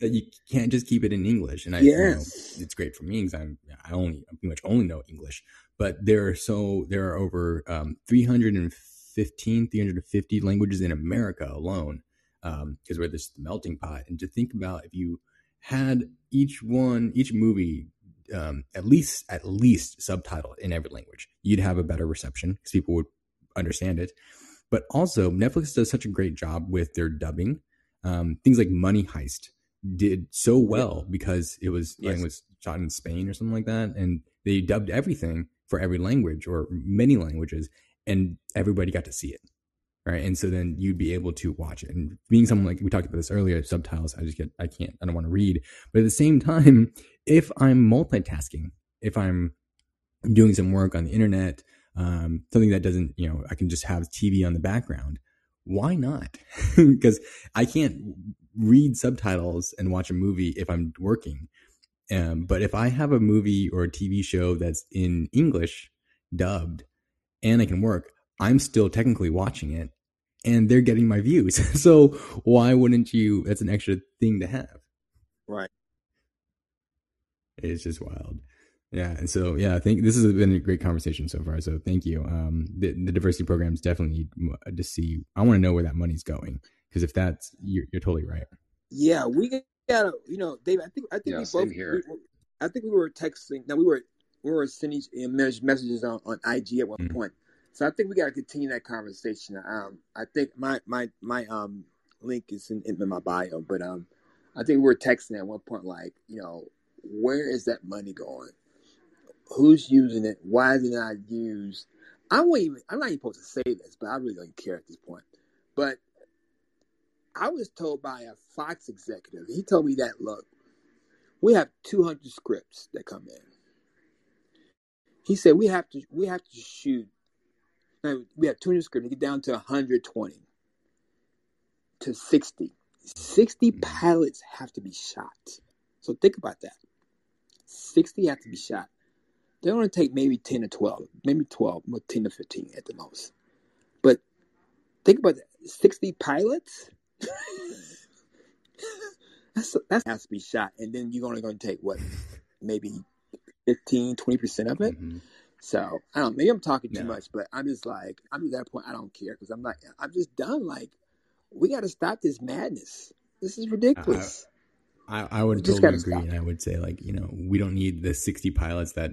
that you can't just keep it in English. And I, yes. you know, it's great for me because I'm I only I pretty much only know English, but there are so there are over um, 315 350 languages in america alone because um, we're this melting pot and to think about if you had each one each movie um, at least at least subtitled in every language you'd have a better reception because people would understand it but also netflix does such a great job with their dubbing um, things like money heist did so well because it was yes. It was shot in Spain or something like that, and they dubbed everything for every language or many languages, and everybody got to see it. Right. And so then you'd be able to watch it. And being someone like we talked about this earlier, subtitles, I just get, I can't, I don't want to read. But at the same time, if I'm multitasking, if I'm doing some work on the internet, um, something that doesn't, you know, I can just have TV on the background. Why not? because I can't read subtitles and watch a movie if I'm working. Um, but if I have a movie or a TV show that's in English dubbed and I can work, I'm still technically watching it and they're getting my views. so why wouldn't you? That's an extra thing to have. Right. It's just wild. Yeah. And so, yeah, I think this has been a great conversation so far. So thank you. Um, the, the diversity programs definitely need to see, I want to know where that money's going. Cause if that's, you're, you're totally right. Yeah. We yeah, you know, Dave. I think I think yeah, we both. We, I think we were texting. Now we were we were sending messages on, on IG at one mm-hmm. point. So I think we got to continue that conversation. Um, I think my my my um link is in, in my bio, but um, I think we were texting at one point like, you know, where is that money going? Who's using it? Why is it not used? I won't even. I'm not even supposed to say this, but I really don't care at this point. But I was told by a Fox executive, he told me that, look, we have 200 scripts that come in. He said we have to we have to shoot. We have 200 scripts We get down to 120 to 60. 60 mm-hmm. pilots have to be shot. So think about that. 60 have to be shot. they're going to take maybe 10 to 12, maybe 12, 10 to 15 at the most. But think about that 60 pilots? that's, that has to be shot. And then you're only going to take what, maybe 15, 20% of it? Mhm. So I don't. Maybe I'm talking too No. much, but I'm just like I'm at that point. I don't care because I'm like I'm just done. Like we got to stop this madness. This is ridiculous. I, I would We just totally agree, and I would say like you know we don't need the sixty pilots that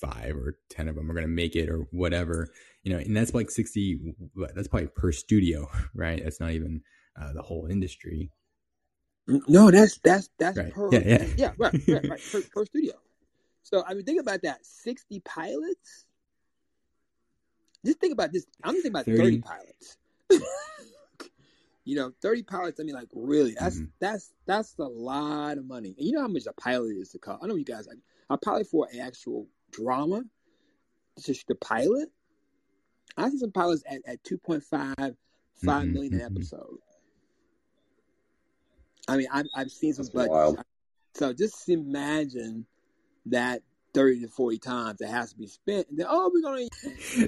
five or ten of them are going to make it or whatever you know, and that's like sixty. That's probably per studio, right? That's not even uh, the whole industry. no, that's that's that's Right. per. Yeah, yeah. yeah, right, right, right. Per, per studio. So I mean, think about that. Sixty pilots. Just think about this. I'm thinking about 30. thirty pilots. you know, thirty pilots. I mean, like really, that's Mhm. that's that's a lot of money. And you know how much a pilot is to cost. I know you guys. Like, a pilot for an actual drama, just the pilot. I see some pilots at, at 2.5, 5 Mhm, million an mhm. episode. I mean, I've, I've seen some That's budgets. wild. So just imagine that 30 to 40 times that has to be spent. And then, oh, we're going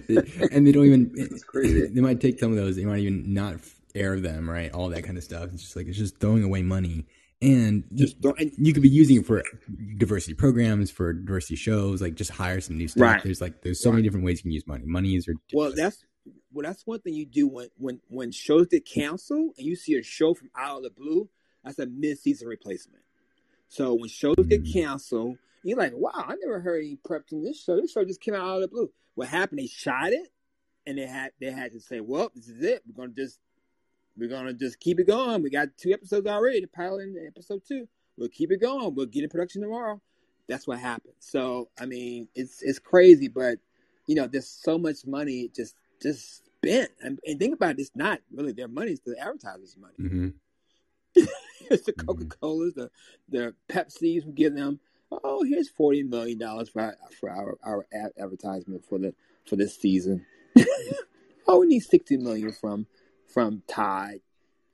to. and they don't even. It's crazy. They might take some of those. They might even not air them, right? All that kind of stuff. It's just like it's just throwing away money, and Just throw, and you could be using it for diversity programs, for diversity shows. Like just hire some new stuff. Right. There's like there's so many different ways you can use money. Money is ridiculous. well, that's well, that's one thing you do when when when shows get canceled and you see a show from out of the blue. That's a mid-season replacement. So when shows get Mm. canceled, you're like, wow, I never heard any prep from this show. This show just came out of the blue. What happened? They shot it, and they had they had to say, well, this is it. We're gonna just we're gonna just keep it going. We got two episodes already. The pilot and episode two. We'll keep it going. We'll get in production tomorrow. That's what happened. So I mean, it's it's crazy, but you know, there's so much money just just spent. And, and think about it, it's not really their money; it's the advertisers' money. hmm it's the Mhm. Coca Colas, the the Pepsis. We give them. Oh, here's forty million dollars for our, for our our ad- advertisement for the for this season. oh, we need sixty million from from Tide.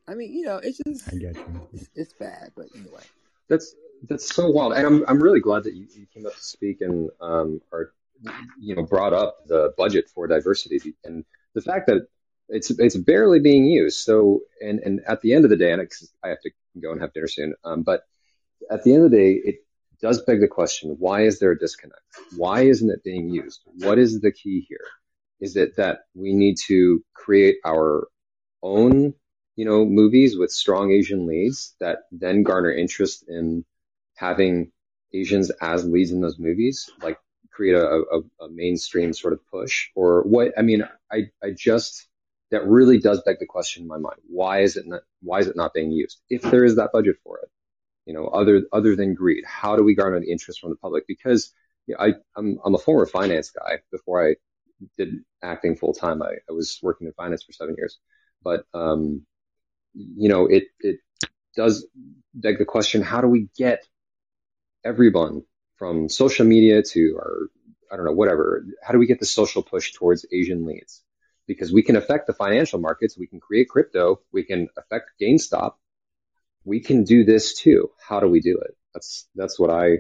I mean, you know, it's just I get you. it's, it's bad, but anyway. That's that's so wild, and I'm I'm really glad that you, you came up to speak and um are you know brought up the budget for diversity and the fact that it's it's barely being used. So and and at the end of the day, and I have to go and have dinner soon. Um, but at the end of the day, it does beg the question: Why is there a disconnect? Why isn't it being used? What is the key here? Is it that we need to create our own you know, movies with strong Asian leads that then garner interest in having Asians as leads in those movies, like create a, a, a mainstream sort of push or what? I mean, I, I just, that really does beg the question in my mind. Why is it not, why is it not being used? If there is that budget for it, you know, other, other than greed, how do we garner the interest from the public? Because you know, I, I'm, I'm a former finance guy before I did acting full time. I, I was working in finance for seven years, but, um, you know, it, it does beg the question, how do we get everyone from social media to our, I don't know, whatever, how do we get the social push towards Asian leads? Because we can affect the financial markets, we can create crypto, we can affect GameStop. We can do this too. How do we do it? That's, that's what I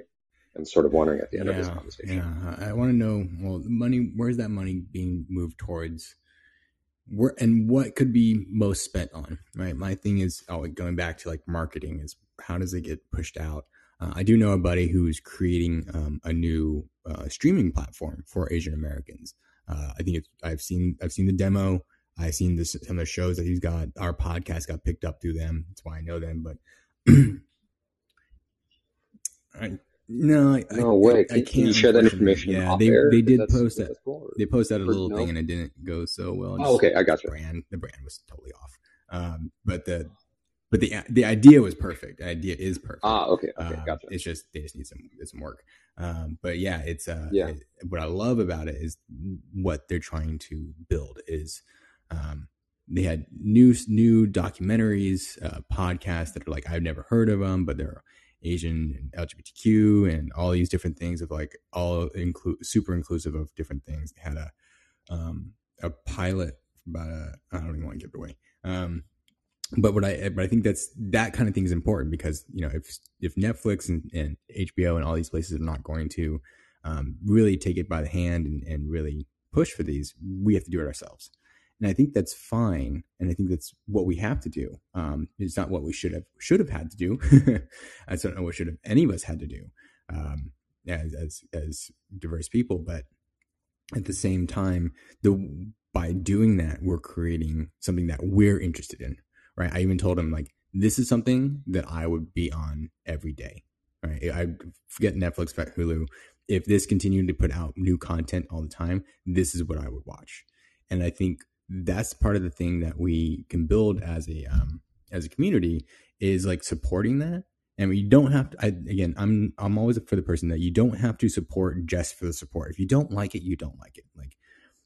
am sort of wondering at the end of this conversation. yeah. I, want to know. Well, money. Where's that money being moved towards? Where and what could be most spent on? Right. My thing is, oh, going back to like marketing is how does it get pushed out? Uh, I do know a buddy who's creating um, a new uh, streaming platform for Asian Americans. Uh, I think it's, I've seen I've seen the demo. I've seen this, some of the shows that he's got. Our podcast got picked up through them. That's why I know them. But I, no, I, No way. I, Can, I can you can't. share that information Yeah, they air? they did post that. cool, They posted a little no? thing and it didn't go so well. Oh, okay. I got The you. brand, the brand was totally off. Um, but the, but the the idea was perfect. The idea is perfect. Ah, okay. Okay. Um, Gotcha. It's just they just need some some work. Um, but yeah, it's uh, Yeah. it- what I love about it is what they're trying to build is, um, they had new new documentaries, uh, podcasts that are like I've never heard of them, but they're Asian and LGBTQ and all these different things of like all include super inclusive of different things. They had a um, a pilot about I don't even want to give it away. Um, but what I but I think that's that kind of thing is important because you know if if Netflix and, and HBO and all these places are not going to um, really take it by the hand and, and really push for these, we have to do it ourselves. And I think that's fine, and I think that's what we have to do. Um, it's not what we should have should have had to do. I don't know what should have any of us had to do um, as, as as diverse people, but at the same time, the by doing that, we're creating something that we're interested in, right? I even told him like this is something that I would be on every day, right? I forget Netflix, but Hulu. If this continued to put out new content all the time, this is what I would watch, and I think that's part of the thing that we can build as a um, as a community is like supporting that. And you don't have to I, again i'm i'm always for the person that you don't have to support just for the support. If you don't like it you don't like it. Like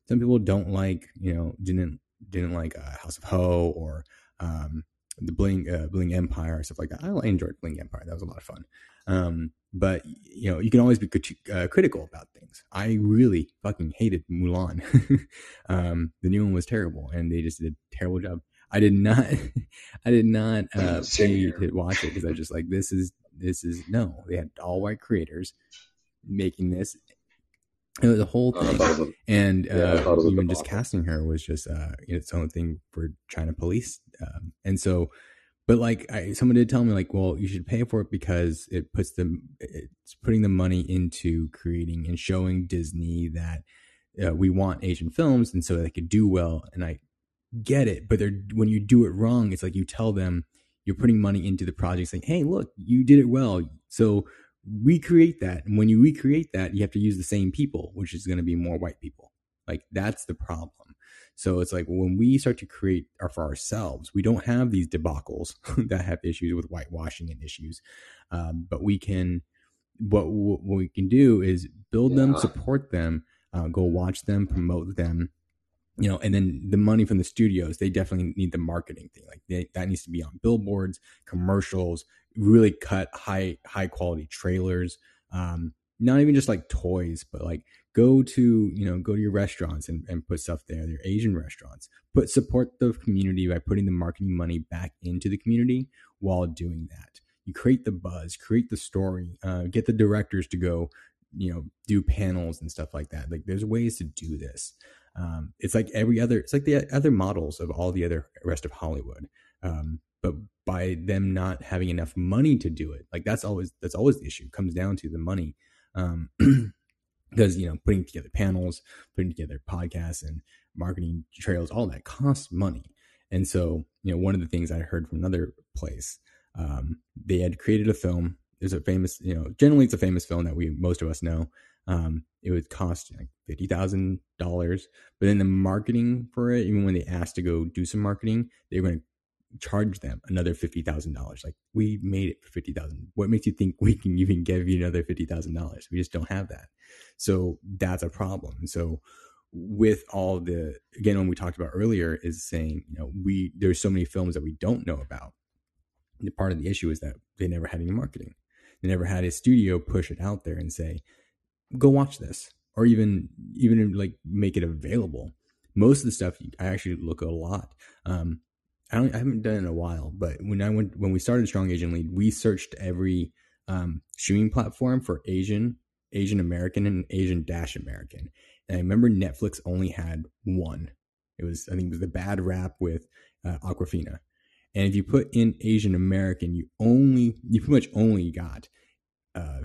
some people don't like you know didn't didn't like uh, house of ho or um the bling uh, bling empire stuff like that. I enjoyed bling empire. That was a lot of fun. Um but you know you can always be uh, critical about things. I really fucking hated mulan. Um the new one was terrible and they just did a terrible job. I did not i did not uh pay to watch it because i was just like this is this is no. They had all white creators making this it was a whole Uh, thing thought it was a- and Yeah, uh, thought it was a even just casting her was just uh, its own thing for China police. Um, and so, but like I, someone did tell me, like, well, you should pay for it because it puts them, it's putting the money into creating and showing Disney that uh, we want Asian films, and so they could do well. And I get it, but they're when you do it wrong, it's like you tell them you're putting money into the project, saying, hey, look, you did it well, so recreate that. And when you recreate that, you have to use the same people, which is going to be more white people. Like that's the problem. So it's like when we start to create our, for ourselves, we don't have these debacles that have issues with whitewashing and issues, um, but we can. What what we can do is build them, support them, uh, go watch them, promote them, you know, and then the money from the studios, they definitely need the marketing thing. Like they, that needs to be on billboards, commercials, really cut high high quality trailers. Um, not even just like toys, but like go to you know go to your restaurants and, and put stuff there. Your Asian restaurants, put support the community by putting the marketing money back into the community while doing that. You create the buzz, create the story, uh, get the directors to go, you know, do panels and stuff like that. Like there's ways to do this. Um, it's like every other, it's like the other models of all the other rest of Hollywood. Um, but by them not having enough money to do it, like that's always that's always the issue. It comes down to the money, um, because you know putting together panels, putting together podcasts and marketing trails, all that costs money. And so, you know, one of the things I heard from another place, um, they had created a film. There's a famous, you know, generally it's a famous film that we most of us know. Um, it would cost like fifty thousand dollars, but then the marketing for it, even when they asked to go do some marketing, they were going to charge them another fifty thousand dollars. Like we made it for fifty thousand. What makes you think we can even give you another fifty thousand dollars? We just don't have that. So that's a problem. And so with all the again, when we talked about earlier, is saying you know we there's so many films that we don't know about. The part of the issue is that they never had any marketing. They never had a studio push it out there and say, "Go watch this," or even even like make it available. Most of the stuff I actually look a lot. Um, I don't I haven't done it in a while, but when I went when we started Strong Asian Lead, we searched every um, streaming platform for Asian, Asian American, and Asian Dash American. And I remember Netflix only had one. It was I think it was the Bad Rap with uh, Awkwafina. And if you put in Asian American, you only you pretty much only got uh,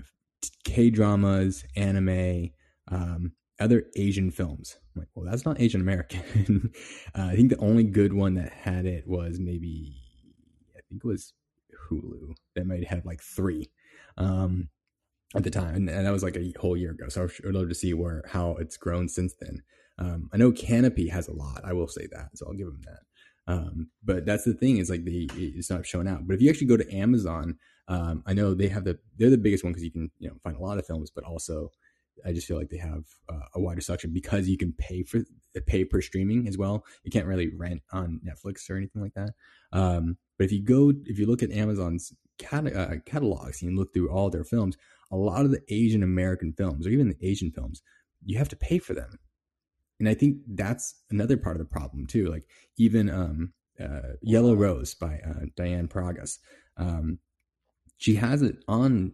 K dramas, anime, um, other Asian films. I'm like, well, that's not Asian American. uh, I think the only good one that had it was maybe, I think it was Hulu that might have like three um, at the time, and, and that was like a whole year ago. So I would love to see where how it's grown since then. Um, I know Kanopy has a lot. I will say that, so I'll give them that. Um, but that's the thing is like they it's not showing out. But if you actually go to Amazon, um, I know they have the they're the biggest one because you can you know find a lot of films, but also I just feel like they have uh, a wider selection because you can pay for pay per streaming as well. You can't really rent on Netflix or anything like that. Um, but if you go if you look at Amazon's cat, uh, catalogs and look through all their films, a lot of the Asian American films or even the Asian films, you have to pay for them. And I think that's another part of the problem too. Like even um, uh, Yellow Rose by uh, Diane Paragas. Um, she has it on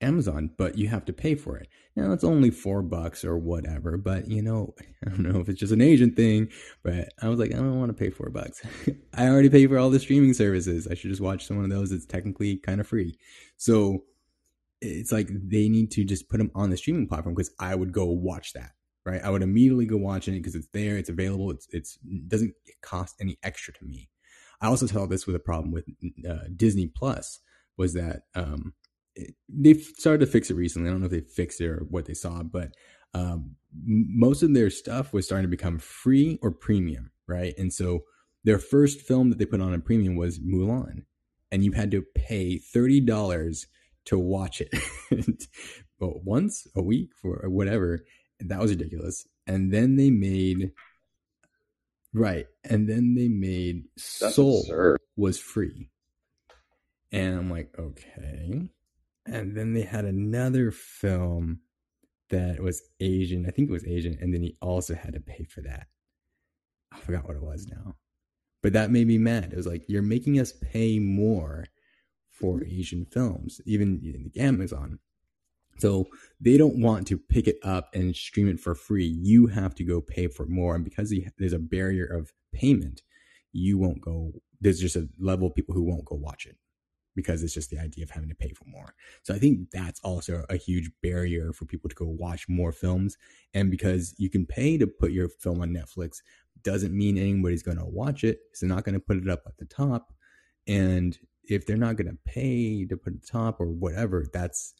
Amazon, but you have to pay for it. Now it's only four bucks or whatever, but you know, I don't know if it's just an Asian thing, but I was like, I don't want to pay four bucks. I already pay for all the streaming services. I should just watch some of those. It's technically kind of free. So it's like they need to just put them on the streaming platform because I would go watch that. Right, I would immediately go watch it because it's there, it's available, it's it's it doesn't cost any extra to me. I also tell this with a problem with uh, Disney Plus was that um, they've started to fix it recently. I don't know if they fixed it or what they saw, but um, most of their stuff was starting to become free or premium, right? And so their first film that they put on a premium was Mulan, and you had to pay thirty dollars to watch it, but once a week for whatever. That was ridiculous. And then they made right, and then they made That's Soul absurd. was free, and I'm like, okay and then they had another film that was Asian. I think it was Asian, and then he also had to pay for that. I forgot what it was now, but that made me mad. It was like you're making us pay more for Asian films, even in the Amazon. So they don't want to pick it up and stream it for free. You have to go pay for more, and because there's a barrier of payment, you won't go. There's just a level of people who won't go watch it because it's just the idea of having to pay for more. So I think that's also a huge barrier for people to go watch more films. And because you can pay to put your film on Netflix doesn't mean anybody's going to watch it. So they're not going to put it up at the top. And if they're not going to pay to put it top or whatever, that's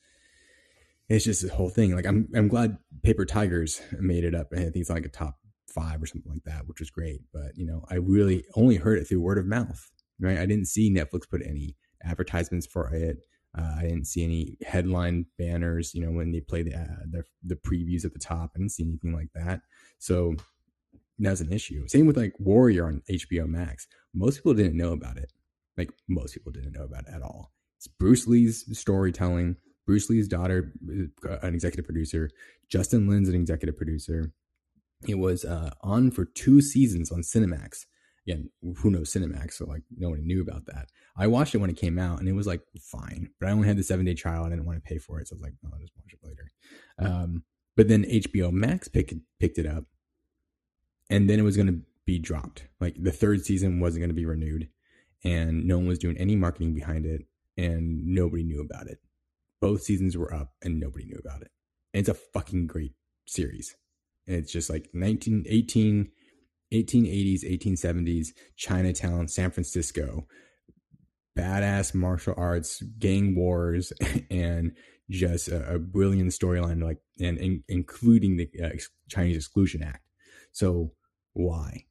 it's just the whole thing. Like I'm I'm glad Paper Tigers made it up. I think it's like a top five or something like that, which was great. But you know, I really only heard it through word of mouth. Right. I didn't see Netflix put any advertisements for it. Uh, I didn't see any headline banners, you know, when they play the, uh, the, the previews at the top. I didn't see anything like that. So that's an issue. Same with like Warrior on HBO Max. Most people didn't know about it. Like most people didn't know about it at all. It's Bruce Lee's storytelling. Bruce Lee's daughter, uh, an executive producer. Justin Lin's an executive producer. It was uh, on for two seasons on Cinemax again, who knows Cinemax? So like no one knew about that. I watched it when it came out and it was like fine, but I only had the seven day trial. I didn't want to pay for it. So I was like, no, I'll just watch it later. Um, but then HBO Max picked, picked it up and then it was going to be dropped. Like the third season wasn't going to be renewed and no one was doing any marketing behind it and nobody knew about it. Both seasons were up and nobody knew about it. And it's a fucking great series. And it's just like 1918 1880s, 1870s, Chinatown, San Francisco, badass martial arts, gang wars, and just a, a brilliant storyline, like and, and, including the uh, Chinese Exclusion Act. So why?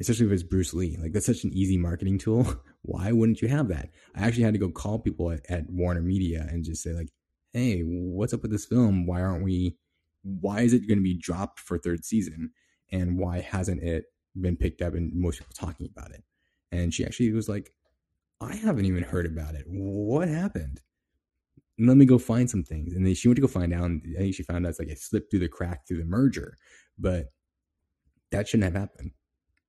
Especially if it's Bruce Lee, like that's such an easy marketing tool. why wouldn't you have that? I actually had to go call people at, at Warner Media and just say like, "Hey, what's up with this film? Why aren't we? Why is it going to be dropped for third season?" and why hasn't it been picked up and most people talking about it? And she actually was like, I haven't even heard about it. What happened? Let me go find some things. And then she went to go find out. And I think she found out it's like it slipped through the crack through the merger. But that shouldn't have happened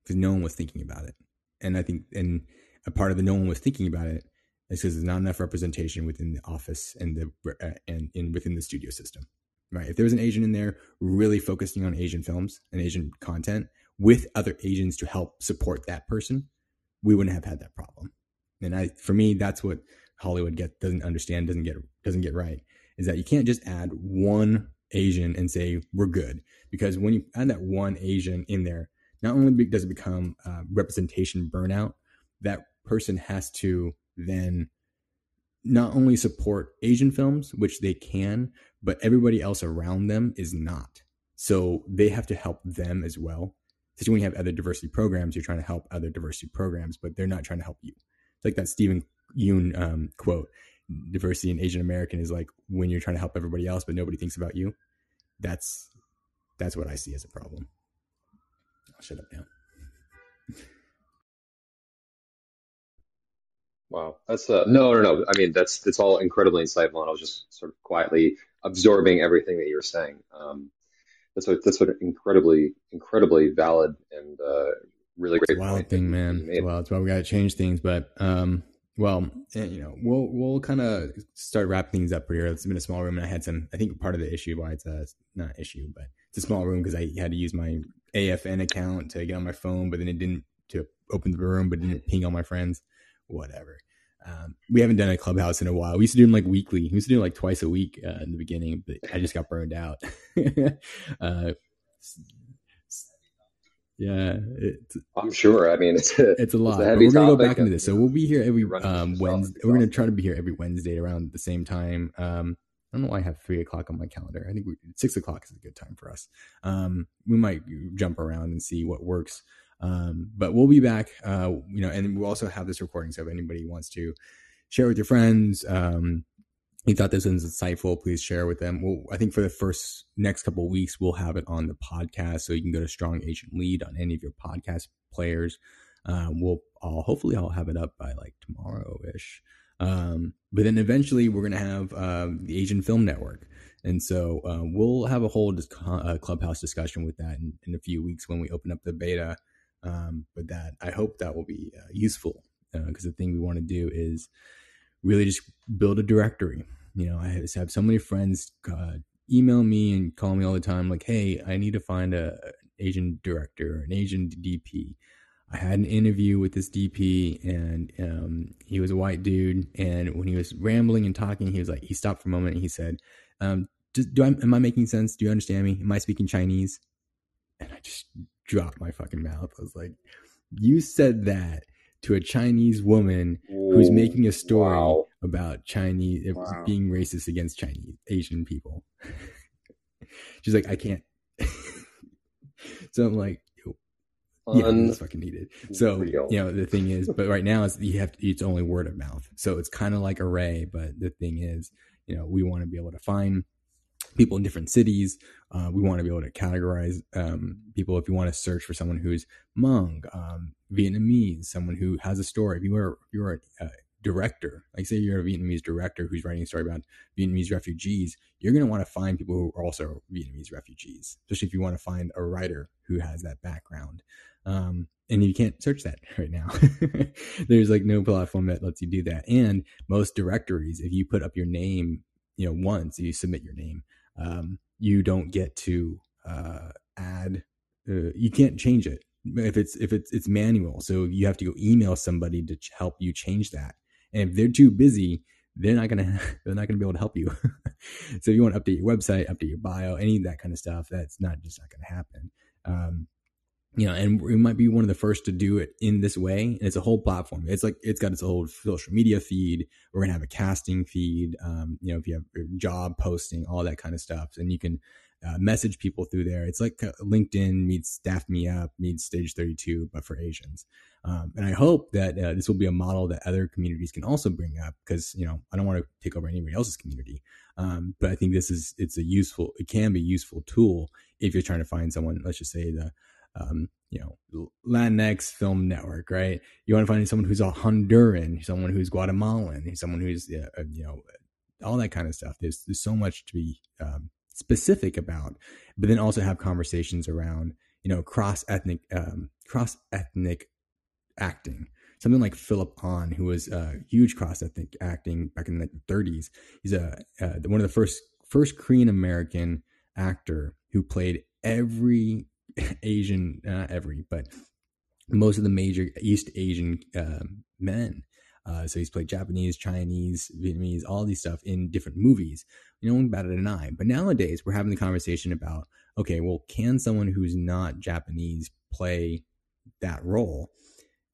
because no one was thinking about it. And I think, and a part of the no one was thinking about it is because there's not enough representation within the office and the uh, and in within the studio system right? If there was an Asian in there really focusing on Asian films and Asian content with other Asians to help support that person, we wouldn't have had that problem. And I, for me, that's what Hollywood get doesn't understand, doesn't get doesn't get right, is that you can't just add one Asian and say we're good because when you add that one Asian in there, not only does it become uh, representation burnout, that person has to then not only support Asian films, which they can, but everybody else around them is not. So they have to help them as well. Especially when you have other diversity programs, you're trying to help other diversity programs, but they're not trying to help you. It's like that Steven Yeun um, quote: "Diversity in Asian American is like when you're trying to help everybody else, but nobody thinks about you." That's that's what I see as a problem. I'll shut up now. Wow, that's uh, no, no, no. I mean, that's that's all incredibly insightful, and I was just sort of quietly absorbing everything that you were saying. Um, that's what that's what incredibly, incredibly valid and uh, really great. It's wild thing, man. Well, that's why we got to change things. But um, well, eh, you know, we'll we'll kind of start wrapping things up here. It's been a small room, and I had some. I think part of the issue why it's a not issue, but it's a small room because I had to use my AFN account to get on my phone, but then it didn't to open the room, but didn't ping all my friends. Whatever. Um, we haven't done a clubhouse in a while. We used to do them like weekly. We used to do like twice a week uh, in the beginning, but I just got burned out. uh, yeah, it's, I'm sure. I mean, it's a, it's a lot. It's a we're gonna go back into this. So we'll be here every um. Wednesday. We're gonna try to be here every Wednesday around the same time. Um, I don't know why I have three o'clock on my calendar. I think we, six o'clock is a good time for us. Um, we might jump around and see what works. Um, but we'll be back. Uh, you know, and we'll also have this recording. So if anybody wants to share with your friends, um, you thought this was insightful, please share with them. Well, I think for the first next couple weeks, we'll have it on the podcast, so you can go to Strong Asian Lead on any of your podcast players. Um, we'll I'll, hopefully I'll have it up by like tomorrow ish. Um, but then eventually we're gonna have um, the Asian Film Network, and so uh, we'll have a whole dis- uh, clubhouse discussion with that in, in a few weeks when we open up the beta. Um, but that I hope that will be uh, useful because the thing we want to do is really just build a directory. You know, I have so many friends uh, email me and call me all the time, like, "Hey, I need to find a an Asian director, an Asian DP." I had an interview with this DP, and um, he was a white dude. And when he was rambling and talking, he was like, he stopped for a moment and he said, um, "Just do I am I making sense? Do you understand me? Am I speaking Chinese?" And I just dropped my fucking mouth. I was like, "You said that." To a Chinese woman who's making a story wow. about Chinese Wow. being racist against Chinese Asian people. She's like, I can't. so I'm like, yeah, it's fucking needed. So Unreal. you know the thing is, but right now it's you have to, it's only word of mouth. So it's kind of like Array, but the thing is, you know, we want to be able to find people in different cities. Uh, we want to be able to categorize um, people. If you want to search for someone who's Hmong, um, Vietnamese, someone who has a story. If you are if you are a, a director, like say you're a Vietnamese director who's writing a story about Vietnamese refugees, you're going to want to find people who are also Vietnamese refugees, especially if you want to find a writer who has that background. Um, and you can't search that right now. There's like no platform that lets you do that. And most directories, if you put up your name, you know, once you submit your name, um, you don't get to uh, add. Uh, you can't change it if it's if it's it's manual. So you have to go email somebody to ch- help you change that. And if they're too busy, they're not gonna they're not gonna be able to help you. so if you want to update your website, update your bio, any of that kind of stuff, that's not just not gonna happen. Um, you know, and we might be one of the first to do it in this way. And it's a whole platform. It's like it's got its whole social media feed. We're gonna have a casting feed. Um, you know, if you have job posting, all that kind of stuff, and you can uh, message people through there. It's like uh, LinkedIn meets Staff Me Up meets Stage Thirty Two, but for Asians. Um, and I hope that uh, this will be a model that other communities can also bring up because you know I don't want to take over anybody else's community. Um, but I think this is it's a useful it can be a useful tool if you're trying to find someone. Let's just say the um, you know, Latinx film network, right? You want to find someone who's a Honduran, someone who's Guatemalan, someone who's, uh, you know, all that kind of stuff. There's, there's so much to be um, specific about, but then also have conversations around, you know, cross ethnic, um, cross ethnic acting. Something like Philip Ahn, who was uh, huge cross ethnic acting back in the 30s. He's a uh, one of the first first Korean American actor who played every Asian, not every, but most of the major East Asian uh, men. Uh, so he's played Japanese, Chinese, Vietnamese, all these stuff in different movies. No one batted an eye. But nowadays, we're having the conversation about okay, well, can someone who's not Japanese play that role?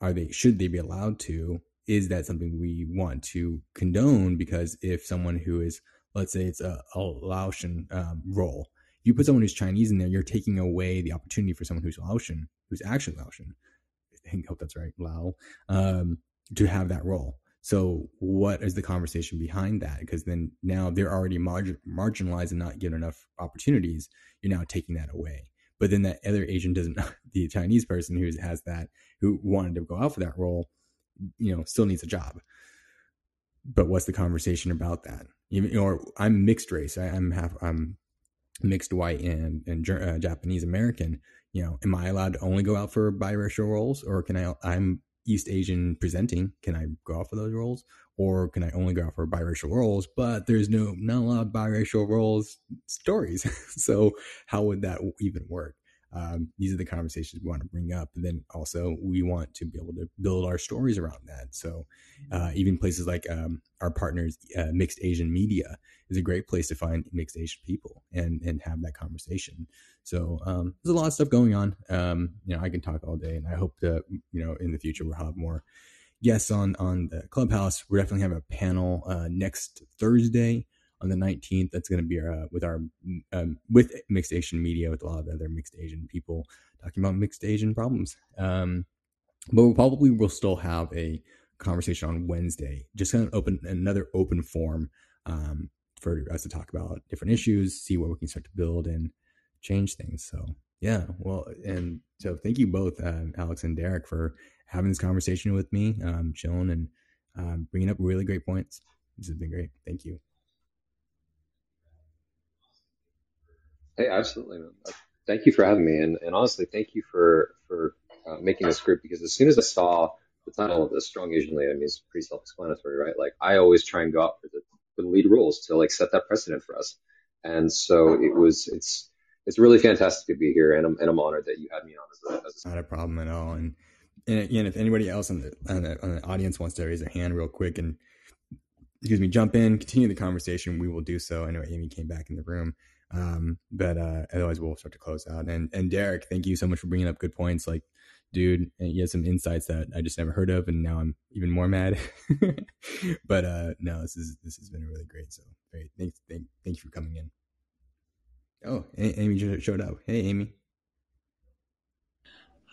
Are they should they be allowed to? Is that something we want to condone? Because if someone who is, let's say, it's a, a Laotian um, role, you put someone who's Chinese in there, you're taking away the opportunity for someone who's Laotian, who's actually Laotian. I hope that's right, Lao, um, to have that role. So, what is the conversation behind that? Because then now they're already margin- marginalized and not given enough opportunities. You're now taking that away. But then that other Asian doesn't, the Chinese person who has that, who wanted to go out for that role, you know, still needs a job. But what's the conversation about that? Even, or I'm mixed race. I, I'm half. I'm mixed white and and uh, Japanese American. You know, am I allowed to only go out for biracial roles, or can I? I'm East Asian presenting, can I go out for those roles? Or can I only go out for biracial roles? But there's no not a lot of biracial roles stories. so how would that even work? Um, these are the conversations we want to bring up. And then also we want to be able to build our stories around that. So uh, even places like um, our partners, uh, Mixed Asian Media, is a great place to find mixed Asian people and and have that conversation. So um, there's a lot of stuff going on. Um, you know, I can talk all day, and I hope that you know in the future we'll have more guests on on the clubhouse. We're definitely having a panel uh, next Thursday on the 19th. That's going to be uh, with our um, with mixed Asian media with a lot of other mixed Asian people talking about mixed Asian problems. Um, but we probably will still have a conversation on Wednesday, just kind of open another open forum um, for us to talk about different issues, see what we can start to build and change things. So yeah, well, and so thank you both, uh, Alex and Derek, for having this conversation with me, um, chilling and um, bringing up really great points. This has been great. Thank you. Hey, absolutely. Man. Thank you for having me, and, and honestly, thank you for for uh, making this group because as soon as I saw the title of this, "Strong Asian Leader," I mean, it's pretty self-explanatory, right? Like I always try and go out for the for the lead roles to like set that precedent for us, and so it was it's it's really fantastic to be here, and I'm and I'm honored that you had me on as a, as a... not a problem at all. And and again, if anybody else on the, on the the audience wants to raise their hand real quick and excuse me, jump in, continue the conversation, we will do so. I know Amy came back in the room. Um, but uh, otherwise, we'll start to close out. And and Derek, thank you so much for bringing up good points. Like, dude, you had some insights that I just never heard of, and now I'm even more mad. but uh, no, this is this has been really great. So, great. Thanks, thank, thank you for coming in. Oh, Amy just showed up. Hey, Amy.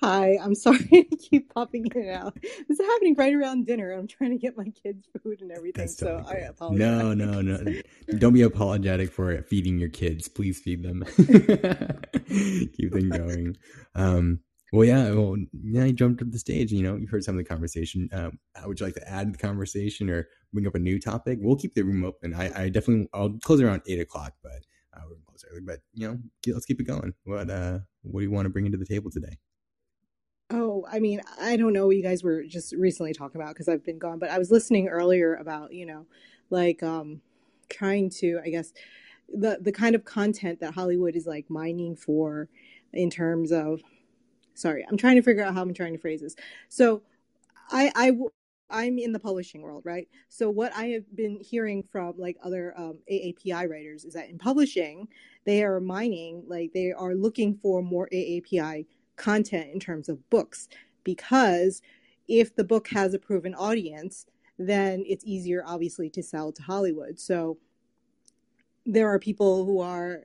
Hi, I'm sorry to keep popping in and out. This is happening right around dinner. I'm trying to get my kids food and everything, so I apologize. No, no, no. Don't be apologetic for feeding your kids. Please feed them. keep them going. Um, well, yeah. Well, now you jumped up the stage. You know, you heard some of the conversation. Um, how would you like to add to the conversation or bring up a new topic? We'll keep the room open. I, I definitely, I'll close around eight o'clock, but uh, we're close early. But you know, let's keep it going. What, uh, what do you want to bring into the table today? Oh, I mean, I don't know what you guys were just recently talking about because I've been gone, but I was listening earlier about, you know, like um trying to, I guess, the the kind of content that Hollywood is like mining for in terms of sorry, I'm trying to figure out how I'm trying to phrase this. So, I I I'm in the publishing world, right? So what I have been hearing from like other um, AAPI writers is that in publishing, they are mining, like they are looking for more AAPI content in terms of books because if the book has a proven audience, then it's easier, obviously, to sell to Hollywood. So there are people who are.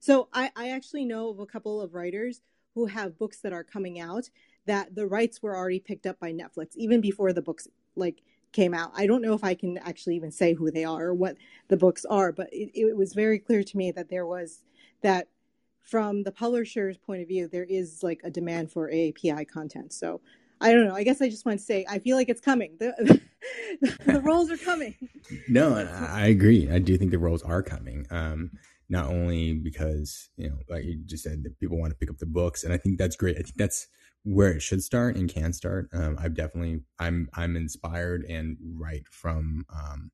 So I, I actually know of a couple of writers who have books that are coming out that the rights were already picked up by Netflix even before the books like came out. I don't know if I can actually even say who they are or what the books are, but it, it was very clear to me that there was that from the publisher's point of view, there is like a demand for API content. So I don't know. I guess I just want to say I feel like it's coming. The, the, roles are coming. No, I agree. I do think the roles are coming. Um, not only because you know, like you just said, that people want to pick up the books, and I think that's great. I think that's where it should start and can start. Um, I've definitely, I'm, I'm inspired and write from. Um,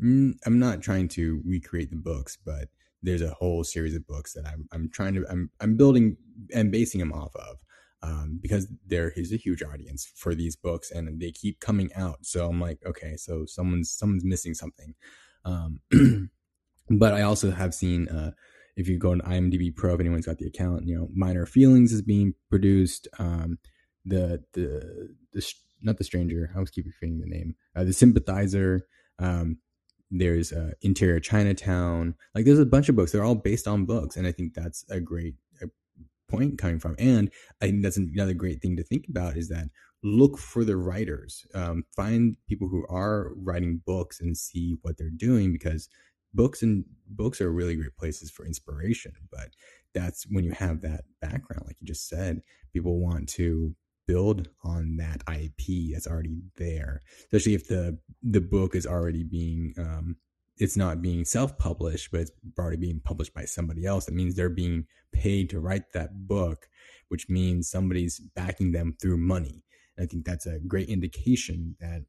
mm, I'm not trying to recreate the books, but there's a whole series of books that I'm I'm trying to I'm I'm building and basing them off of um, because there is a huge audience for these books and they keep coming out. So I'm like, okay, so someone's someone's missing something. Um, but I also have seen uh, if you go on IMDb Pro, if anyone's got the account, you know, Minor Feelings is being produced. Um, the the the not the stranger. I was keeping forgetting the name. Uh, the sympathizer. Um, there's uh, Interior Chinatown. Like there's a bunch of books. They're all based on books, and I think that's a great uh, point coming from. And I think that's another great thing to think about is that look for the writers, um, find people who are writing books and see what they're doing because books and books are really great places for inspiration. But that's when you have that background, like you just said, people want to build on that IP that's already there, especially if the the book is already being um, it's not being self-published, but it's already being published by somebody else. It means they're being paid to write that book, which means somebody's backing them through money. And I think that's a great indication that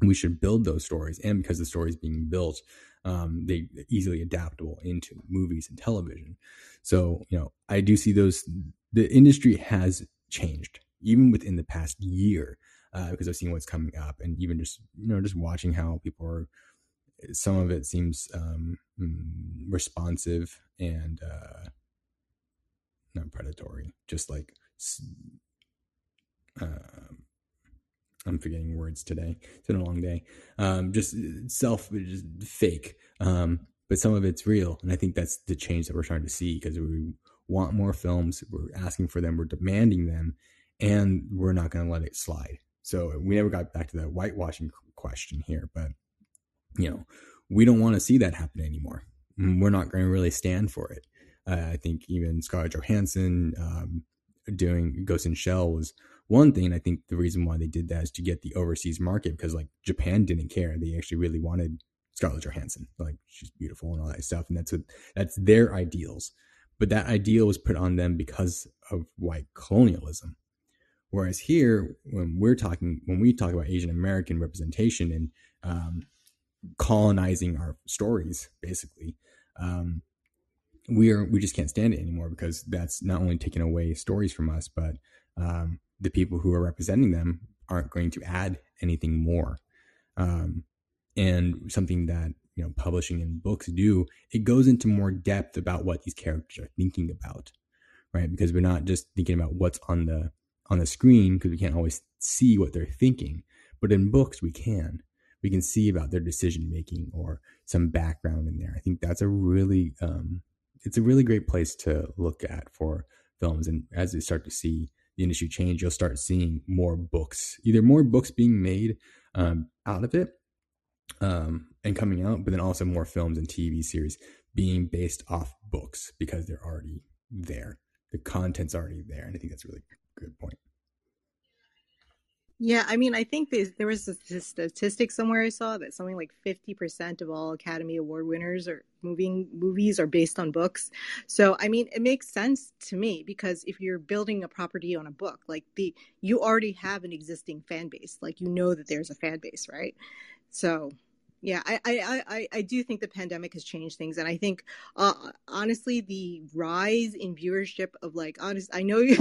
we should build those stories. And because the stories being built, um, they easily adaptable into movies and television. So, you know, I do see those, the industry has changed even within the past year, uh, because I've seen what's coming up and even just, you know, just watching how people are, some of it seems, um, mm, responsive and, uh, not predatory, just like, uh, I'm forgetting words today. It's been a long day. Um, just self, just fake. Um, but some of it's real, and I think that's the change that we're trying to see because we want more films. We're asking for them. We're demanding them, and we're not going to let it slide. So we never got back to that whitewashing question here, but you know, we don't want to see that happen anymore. Mm, we're not going to really stand for it. Uh, I think even Scarlett Johansson um, doing Ghost in Shell was one thing. I think the reason why they did that is to get the overseas market because like Japan didn't care. They actually really wanted Scarlett Johansson. Like she's beautiful and all that stuff. And that's what, that's their ideals. But that ideal was put on them because of white colonialism. Whereas here, when we're talking, when we talk about Asian American representation and um, colonizing our stories, basically, um, we are we just can't stand it anymore because that's not only taking away stories from us, but um, the people who are representing them aren't going to add anything more. Um, and something that you know publishing and books do, it goes into more depth about what these characters are thinking about, right? Because we're not just thinking about what's on the on the screen because we can't always see what they're thinking, but in books we can. We can see about their decision making or some background in there. I think that's a really um, it's a really great place to look at for films. And as they start to see the industry change, you'll start seeing more books, either more books being made um, out of it um, and coming out, but then also more films and TV series being based off books because they're already there. The content's already there. And I think that's really good point. Yeah, I mean, I think there was a statistic somewhere I saw that something like 50% of all Academy Award winners or moving movies are based on books. So, I mean, it makes sense to me because if you're building a property on a book, like the you already have an existing fan base, like you know that there's a fan base, right? So, yeah, I, I, I, I do think the pandemic has changed things, and I think, uh, honestly, the rise in viewership of like, honest, I know you,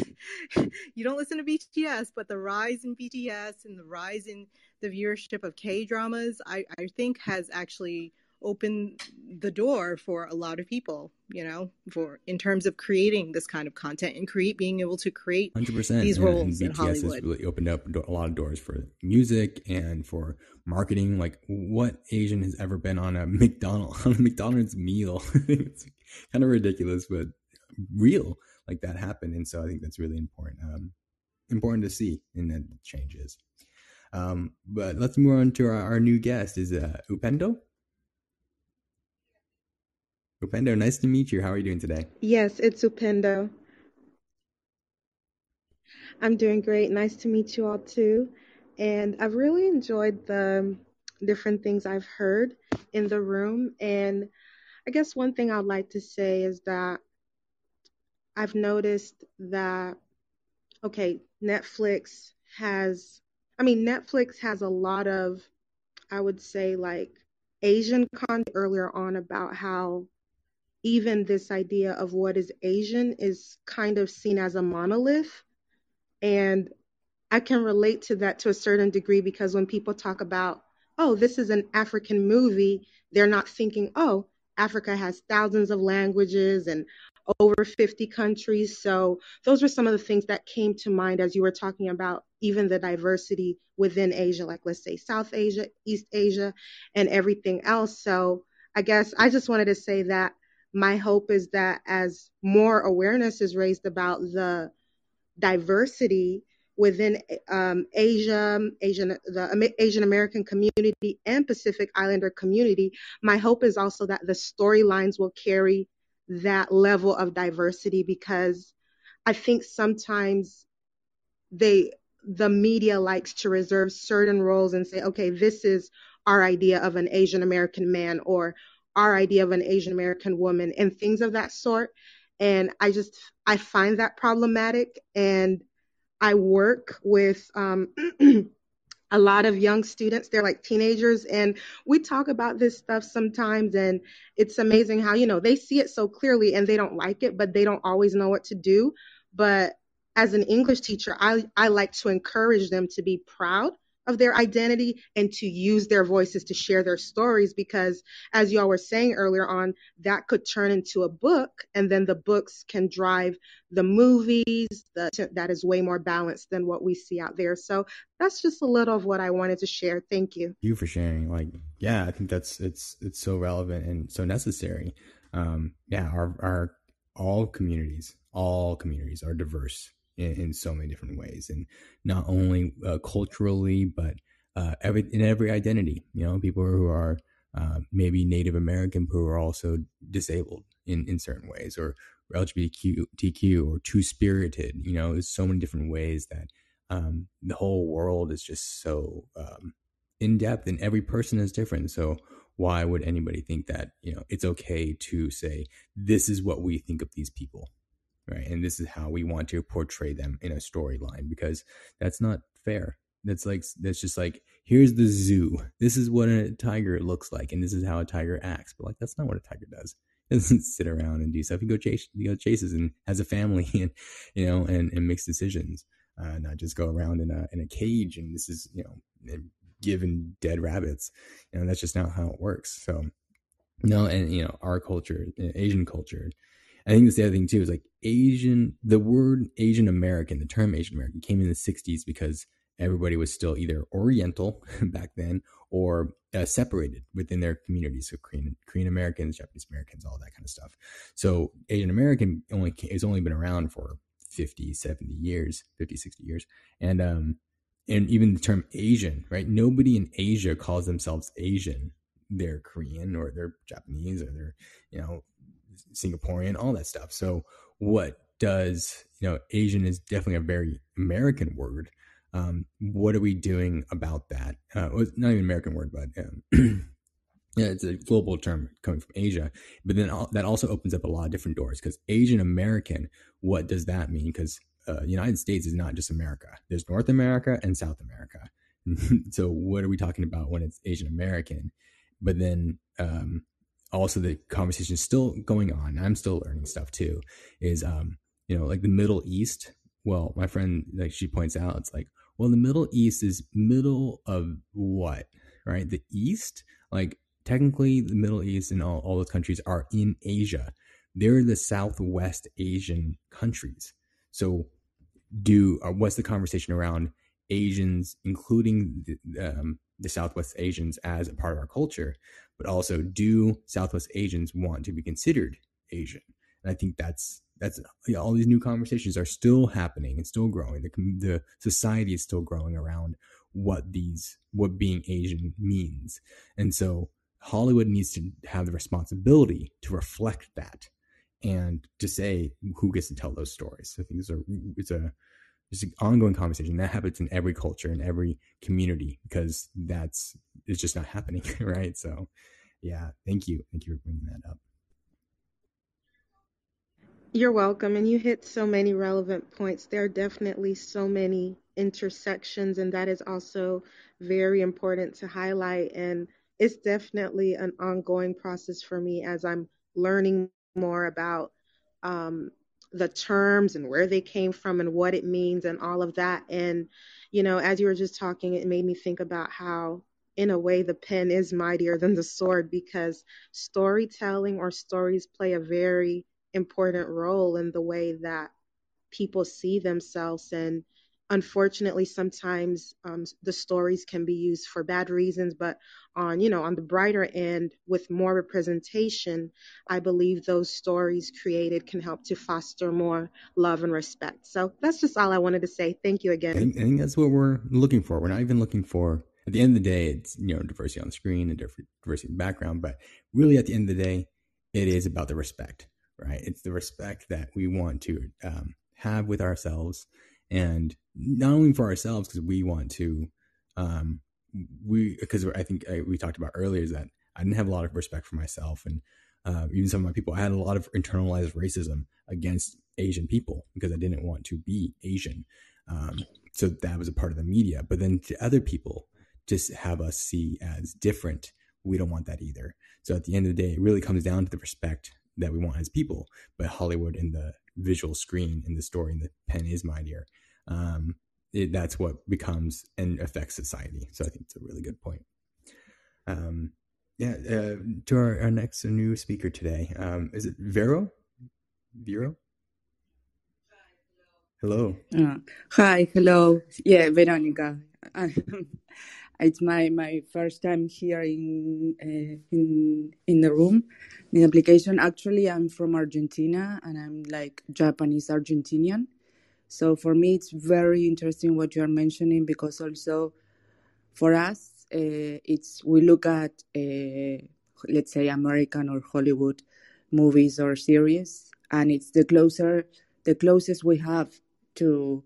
you don't listen to BTS, but the rise in BTS and the rise in the viewership of K dramas, I, I think has actually open the door for a lot of people you know for in terms of creating this kind of content and create being able to create 100% these roles and in hollywood has really opened up a lot of doors for music and for marketing like what asian has ever been on a mcdonald's on a mcdonald's meal? It's kind of ridiculous but real like that happened and so i think that's really important um important to see in that changes. Um but let's move on to our, our new guest is uh upendo Upendo, nice to meet you. How are you doing today? Yes, it's Upendo. I'm doing great. Nice to meet you all too. And I've really enjoyed the different things I've heard in the room. And I guess one thing I'd like to say is that I've noticed that, okay, Netflix has, I mean, Netflix has a lot of, I would say, like Asian content earlier on about how even this idea of what is Asian is kind of seen as a monolith. And I can relate to that to a certain degree because when people talk about, oh, this is an African movie, they're not thinking, oh, Africa has thousands of languages and over 50 countries. So those were some of the things that came to mind as you were talking about even the diversity within Asia, like let's say South Asia, East Asia, and everything else. So I guess I just wanted to say that my hope is that as more awareness is raised about the diversity within um, Asia, Asian, the Asian American community and Pacific Islander community, my hope is also that the storylines will carry that level of diversity because I think sometimes they the media likes to reserve certain roles and say, okay, this is our idea of an Asian American man or our idea of an Asian American woman and things of that sort. And I just, I find that problematic. And I work with um, a lot of young students. They're like teenagers, and we talk about this stuff sometimes. And it's amazing how, you know, they see it so clearly and they don't like it, but they don't always know what to do. But as an English teacher, I, I like to encourage them to be proud of their identity and to use their voices to share their stories because as y'all were saying earlier on that could turn into a book and then the books can drive the movies the, that is way more balanced than what we see out there. So that's just a little of what i wanted to share. Thank you. You for sharing. Like yeah i think that's it's it's so relevant and so necessary. Um yeah our our all communities all communities are diverse in, in so many different ways, and not only uh, culturally, but uh, every in every identity. You know, people who are uh, maybe Native American who are also disabled in, in certain ways, or, LGBTQ or two spirited. You know, there's so many different ways that um, the whole world is just so um, in depth, and every person is different. So why would anybody think that you know it's okay to say this is what we think of these people? And this is how we want to portray them in a storyline because that's not fair. That's like that's just like here's the zoo. This is what a tiger looks like, and this is how a tiger acts. But like that's not what a tiger does. It doesn't sit around and do stuff. He go chase, he go chases and has a family, and you know, and and makes decisions. Uh, not just go around in a in a cage and this is you know given dead rabbits. You know that's just not how it works. So no, and you know our culture, Asian culture, I think that's the other thing too is like Asian, the word Asian American, the term Asian American came in the 60s because everybody was still either Oriental back then or uh, separated within their communities. So Korean, Korean Americans, Japanese Americans, all that kind of stuff. So Asian American only has only been around for 50, 70 years, 50, 60 years. And, um, and even the term Asian, right? Nobody in Asia calls themselves Asian. They're Korean or they're Japanese or they're, you know, Singaporean, all that stuff. So what does you know Asian is definitely a very American word. Um, what are we doing about that? Uh, well, not even American word, but um, yeah, it's a global term coming from Asia. But then that also opens up a lot of different doors because Asian American, what does that mean? Because uh, United States is not just America. There's North America and South America. so what are we talking about when it's Asian American? But then um, also the conversation is still going on. I'm still learning stuff too. Is um, you know, like the Middle East. Well, my friend like she points out, it's like, well, the Middle East is middle of what, right? The East, like technically, the Middle East and all, all those countries are in Asia. They're the Southwest Asian countries. So, do uh, what's the conversation around Asians, including the, um, the Southwest Asians, as a part of our culture? But also do Southwest Asians want to be considered Asian? And I think that's that's you know, all these new conversations are still happening and still growing. The the society is still growing around what these what being Asian means, and so Hollywood needs to have the responsibility to reflect that and to say who gets to tell those stories. I think it's a it's a it's an ongoing conversation. That happens in every culture in every community because that's it's just not happening right? So yeah thank you. Thank you for bringing that up. You're welcome and you hit so many relevant points. There are definitely so many intersections and that is also very important to highlight and it's definitely an ongoing process for me as i'm learning more about um, the terms and where they came from and what it means and all of that. And, you know, as you were just talking, it made me think about how, in a way, the pen is mightier than the sword because storytelling or stories play a very important role in the way that people see themselves and unfortunately sometimes um, the stories can be used for bad reasons but on you know on the brighter end with more representation i believe those stories created can help to foster more love and respect. So that's just all i wanted to say. Thank you again. I think, I think that's what we're looking for. We're not even looking for at the end of the day it's you know diversity on the screen and diversity in the background but really at the end of the day it is about the respect right? It's the respect that we want to um, have with ourselves and not only for ourselves because we want to um we because i think I, we talked about earlier is that i didn't have a lot of respect for myself and uh, even some of my people i had a lot of internalized racism against asian people because i didn't want to be asian Um, so that was a part of the media. But then to other people, just have us see as different, we don't want that either. So at the end of the day, it really comes down to the respect that we want as people. But Hollywood and the visual screen and the story and the pen is mightier. Um, it, that's what becomes and affects society. So I think it's a really good point. Um, yeah, uh, to our, our next new speaker today, um, is it Vero? Vero? Hello. Uh, hi, hello. Yeah, Veronica. it's my, my first time here in uh, in in the room, in the application. Actually, I'm from Argentina and I'm like Japanese Argentinian. So for me, it's very interesting what you are mentioning because also for us, uh, it's we look at uh, let's say American or Hollywood movies or series, and it's the closer the closest we have to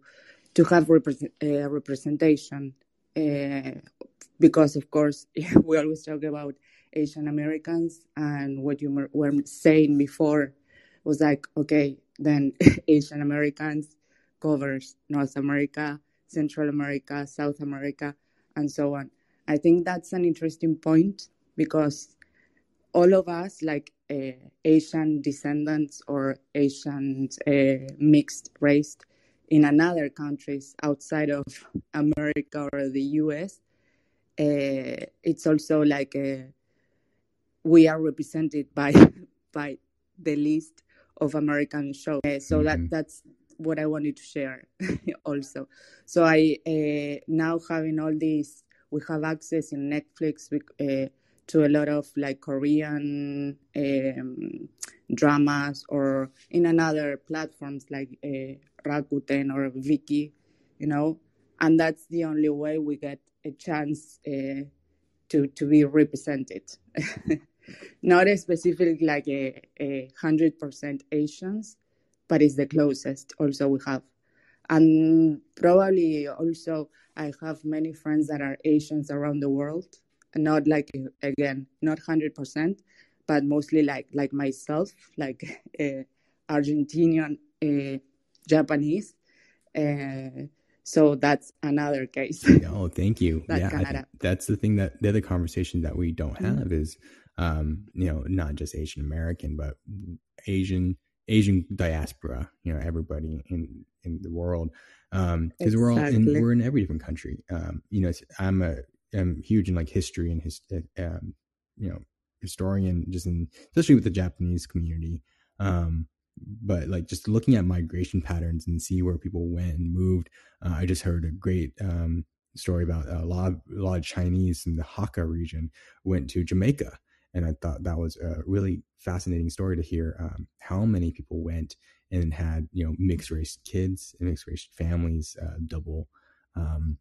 to have represent, uh, representation uh, because of course we always talk about Asian Americans and what you were saying before was like okay then Asian Americans covers North America, Central America, South America, and so on. I think that's an interesting point because all of us, like uh, Asian descendants or Asian uh, mixed race, in another countries outside of America or the US, uh, it's also like uh, we are represented by by the list of American shows. Uh, so mm-hmm. that that's what I wanted to share also. So I uh, now having all these, we have access in Netflix uh, to a lot of like Korean um, dramas or in another platforms like uh, Rakuten or Viki, you know, and that's the only way we get a chance uh, to to be represented. Not a specific like a hundred percent Asians, but it's the closest also we have. And probably also I have many friends that are Asians around the world, not like again, not hundred percent, but mostly like like myself, like uh, Argentinian, uh, Japanese. Uh, so that's another case. oh, thank you. yeah, that's the thing that the other conversation that we don't mm-hmm. have mm-hmm. is, um, you know, not just Asian American, but Asian Asian diaspora. You know, everybody in in the world, because um, exactly. we're all in we're in every different country. Um, you know, I'm a I'm huge in like history and his, um, you know, historian, just in especially with the Japanese community. Um, but like just looking at migration patterns and see where people went and moved. Uh, I just heard a great um, story about a lot of, a lot of Chinese in the Hakka region went to Jamaica, and I thought that was a really fascinating story to hear um, how many people went and had you know mixed race kids and mixed race families, uh, double. Um,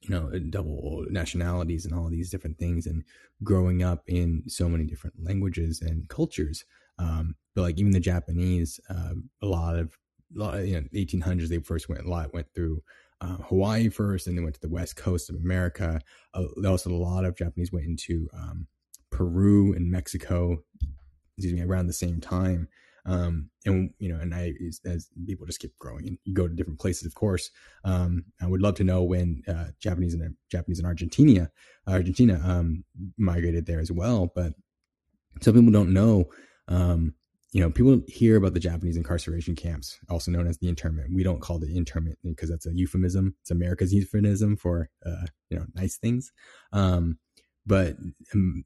you know, double nationalities and all these different things, and growing up in so many different languages and cultures. Um, but like even the Japanese, uh, a lot of, you know, 1800s, they first went a lot went through uh, Hawaii first, and they went to the west coast of America. Uh, also, a lot of Japanese went into um, Peru and Mexico, excuse me, around the same time. Um, and you know, and I as people just keep growing, and you go to different places, of course. Um, I would love to know when uh, Japanese and Japanese in Argentina, Argentina um, migrated there as well. But some people don't know um, you know, people hear about the Japanese incarceration camps, also known as the internment. We don't call it internment because that's a euphemism. It's America's euphemism for, uh, you know, nice things. But um,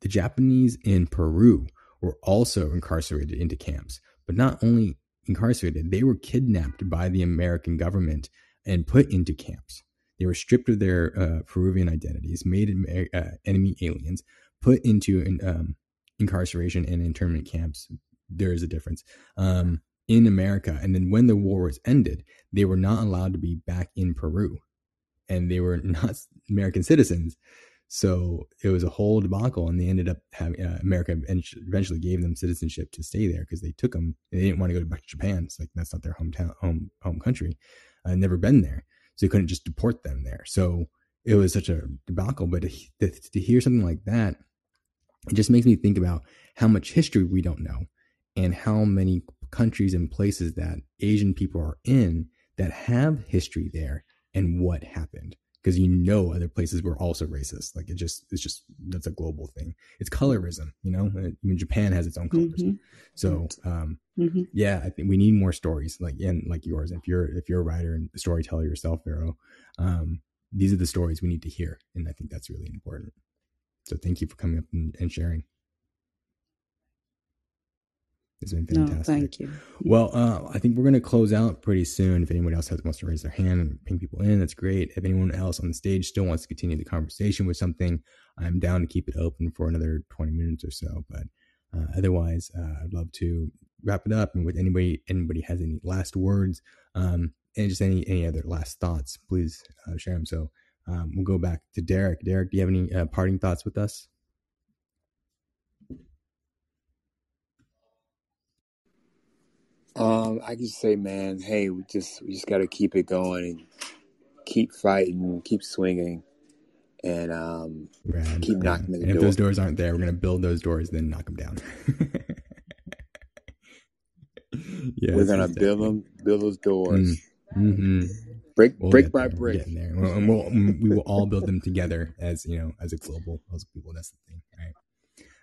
the Japanese in Peru were also incarcerated into camps, but not only incarcerated, they were kidnapped by the American government and put into camps. They were stripped of their uh, Peruvian identities, made uh, enemy aliens, put into um, incarceration and internment camps, there is a difference. Um, in America, and then when the war was ended, they were not allowed to be back in Peru, and they were not American citizens. So it was a whole debacle, and they ended up having uh, America eventually gave them citizenship to stay there because they took them. They didn't want to go back to Japan. It's like that's not their hometown, home home country. I'd never been there, so they couldn't just deport them there. So it was such a debacle. But to, to hear something like that it just makes me think about how much history we don't know and how many countries and places that Asian people are in that have history there and what happened because you know other places were also racist. Like it just, it's just that's a global thing. It's colorism, you know. Even Japan has its own colors. Mm-hmm. So, um, mm-hmm. yeah, I think we need more stories like and like yours. If you're if you're a writer and a storyteller yourself, Vero, um, these are the stories we need to hear, and I think that's really important. So, thank you for coming up and, and sharing. It's been fantastic. No, thank you. Well, uh, I think we're going to close out pretty soon. If anyone else has, wants to raise their hand and bring people in, that's great. If anyone else on the stage still wants to continue the conversation with something, I'm down to keep it open for another 20 minutes or so. But uh, otherwise, uh, I'd love to wrap it up. And with anybody, anybody has any last words um, and just any any other last thoughts, please uh, share them. So um, we'll go back to Derek. Derek, do you have any uh, parting thoughts with us? Um, I just say, man, hey, we just we just got to keep it going and keep fighting, keep swinging, and um, Rad, keep knocking the and. If those doors aren't there, we're gonna build those doors, then knock them down. yeah, we're gonna build them, build those doors. Mm, mm-hmm. Brick, we'll brick by there. brick. there. And we'll, we will all build them together as you know, as a global, as people. That's the thing, right?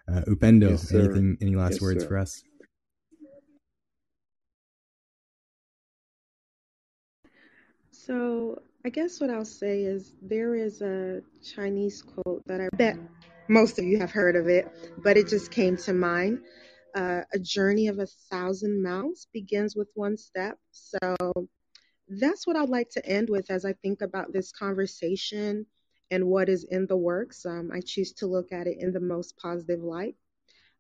Uh, Upendo, yes, anything, any last yes, words sir. for us? So I guess what I'll say is there is a Chinese quote that I bet most of you have heard of it, but it just came to mind. Uh, a journey of a thousand miles begins with one step. So that's what I'd like to end with as I think about this conversation and what is in the works. Um, I choose to look at it in the most positive light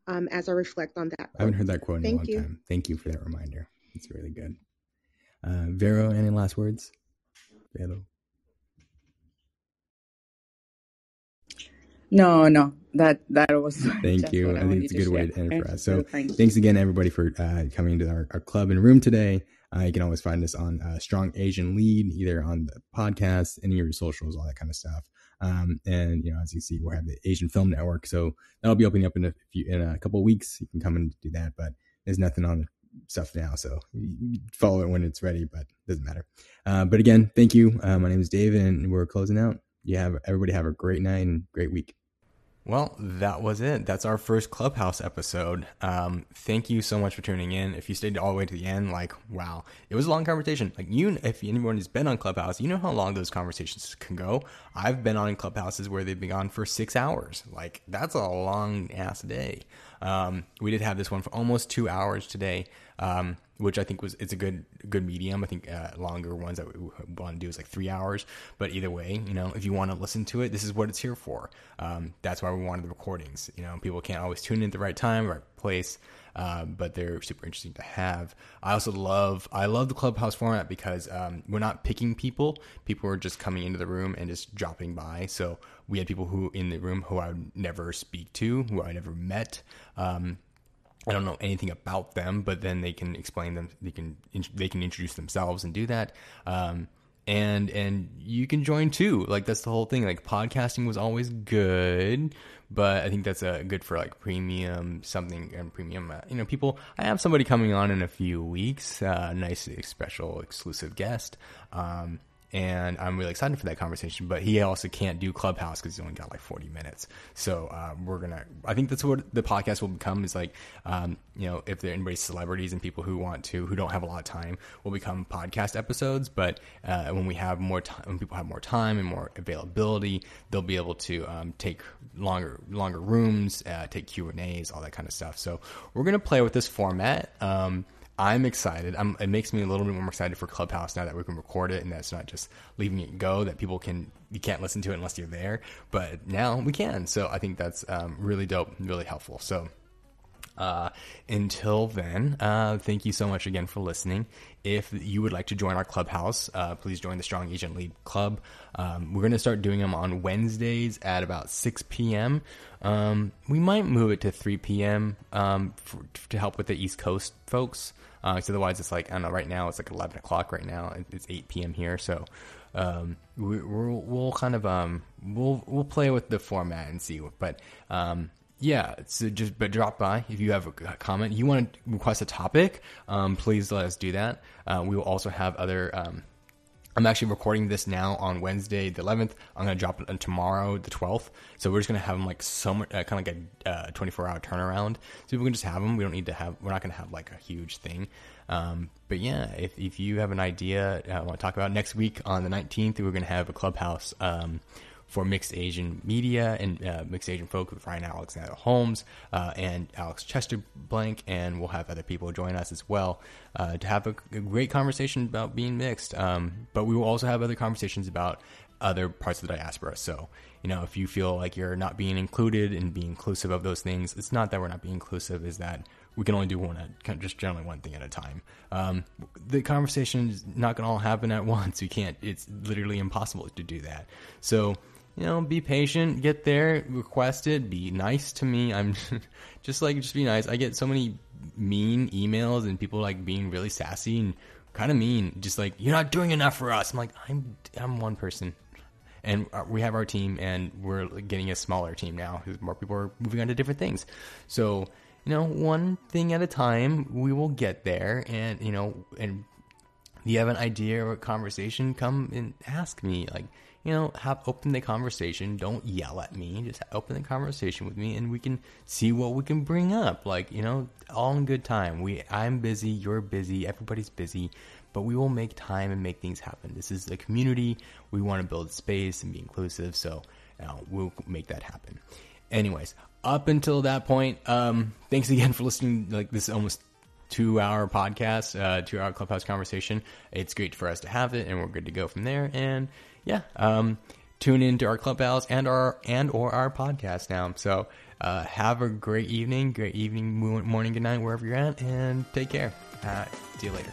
um, as I reflect on that. I haven't heard that quote in Thank a long you. time. Thank you for that reminder. It's really good. Uh, Vero, any last words? Pero No, no, that that was. Thank you. I, I think it's a good way to end it for us. So, Thank thanks again, everybody, for uh, coming to our, our club and room today. Uh, you can always find us on uh, Strong Asian Lead, either on the podcast, any of your socials, all that kind of stuff. Um, and you know, as you see, we'll have the Asian Film Network, so that'll be opening up in a few in a couple weeks. You can come and do that, but there's nothing on stuff now, so follow it when it's ready, but it doesn't matter. Uh, but again, thank you. Uh, my name is David, and we're closing out. You have everybody have a great night and great week. Well, that was it. That's our first Clubhouse episode. Um, thank you so much for tuning in. If you stayed all the way to the end, like, wow, it was a long conversation. Like, you, if anyone has been on Clubhouse, you know how long those conversations can go. I've been on Clubhouses where they've been gone for six hours. Like, that's a long ass day. Um, we did have this one for almost two hours today um, which I think was it's a good good medium. I think uh, longer ones that we want to do is like three hours. But either way, you know, if you want to listen to it, this is what it's here for. Um, that's why we wanted the recordings. You know, people can't always tune in at the right time, right place. Uh, but they're super interesting to have. I also love I love the clubhouse format because um, we're not picking people. People are just coming into the room and just dropping by. So we had people who in the room who I would never speak to, who I never met. Um, I don't know anything about them, but then they can explain them. They can they can introduce themselves and do that. Um, and and you can join too. Like that's the whole thing. Like podcasting was always good, but I think that's a uh, good for like premium something and premium. Uh, you know, people. I have somebody coming on in a few weeks. Uh, nice special exclusive guest. Um, and I'm really excited for that conversation. But he also can't do Clubhouse because he's only got like 40 minutes. So um, we're gonna. I think that's what the podcast will become. Is like, um, you know, if there are anybody celebrities and people who want to who don't have a lot of time will become podcast episodes. But uh, when we have more time, when people have more time and more availability, they'll be able to um, take longer longer rooms, uh, take Q and A's, all that kind of stuff. So we're gonna play with this format. Um, I'm excited. I'm, it makes me a little bit more excited for Clubhouse now that we can record it and that's not just leaving it go. That people can you can't listen to it unless you're there, but now we can. So I think that's um, really dope, really helpful. So uh, until then, uh, thank you so much again for listening. If you would like to join our clubhouse, uh, please join the Strong Asian Lead Club. Um, we're going to start doing them on Wednesdays at about 6 p.m. Um, we might move it to 3 p.m. Um, for, to help with the East Coast folks. Uh, otherwise, it's like I don't know. Right now, it's like 11 o'clock. Right now, it's 8 p.m. here. So um, we, will we'll kind of um, we'll we'll play with the format and see. But um, yeah, so just but drop by if you have a comment. You want to request a topic, um, please let us do that. Uh, we will also have other. Um, I'm actually recording this now on Wednesday the 11th. I'm gonna drop it on tomorrow the 12th. So we're just gonna have them like some uh, kind of like a uh, 24 hour turnaround. So people can just have them. We don't need to have. We're not gonna have like a huge thing. Um, but yeah, if if you have an idea, I uh, want to talk about next week on the 19th, we're gonna have a clubhouse. Um, for Mixed Asian Media and uh, Mixed Asian Folk with Ryan Alexander Holmes uh, and Alex Chester Blank, and we'll have other people join us as well uh, to have a, a, great conversation about being mixed. Um, but we will also have other conversations about other parts of the diaspora. So, you know, if you feel like you're not being included and being inclusive of those things, it's not that we're not being inclusive, is that we can only do one at just generally one thing at a time. Um, the conversation is not going to all happen at once. We can't. It's literally impossible to do that. So you know, be patient, get there, request it, be nice to me. I'm just like, just be nice. I get so many mean emails and people like being really sassy and kind of mean, just like, you're not doing enough for us. I'm like, I'm, I'm one person. And we have our team and we're getting a smaller team now because more people are moving on to different things. So, you know, one thing at a time, we will get there and, you know, and you have an idea or a conversation, come and ask me. Like, you know, have open the conversation. Don't yell at me. Just open the conversation with me, and we can see what we can bring up. Like you know, all in good time. We, I'm busy. You're busy. Everybody's busy, but we will make time and make things happen. This is a community. We want to build space and be inclusive. So you know, we'll make that happen. Anyways, up until that point, um, thanks again for listening. Like this almost two hour podcast, uh, two hour clubhouse conversation. It's great for us to have it, and we're good to go from there. And yeah, um, tune into our clubhouse and our and or our podcast now. So uh, have a great evening, great evening, morning, good night, wherever you're at, and take care. Uh, see you later.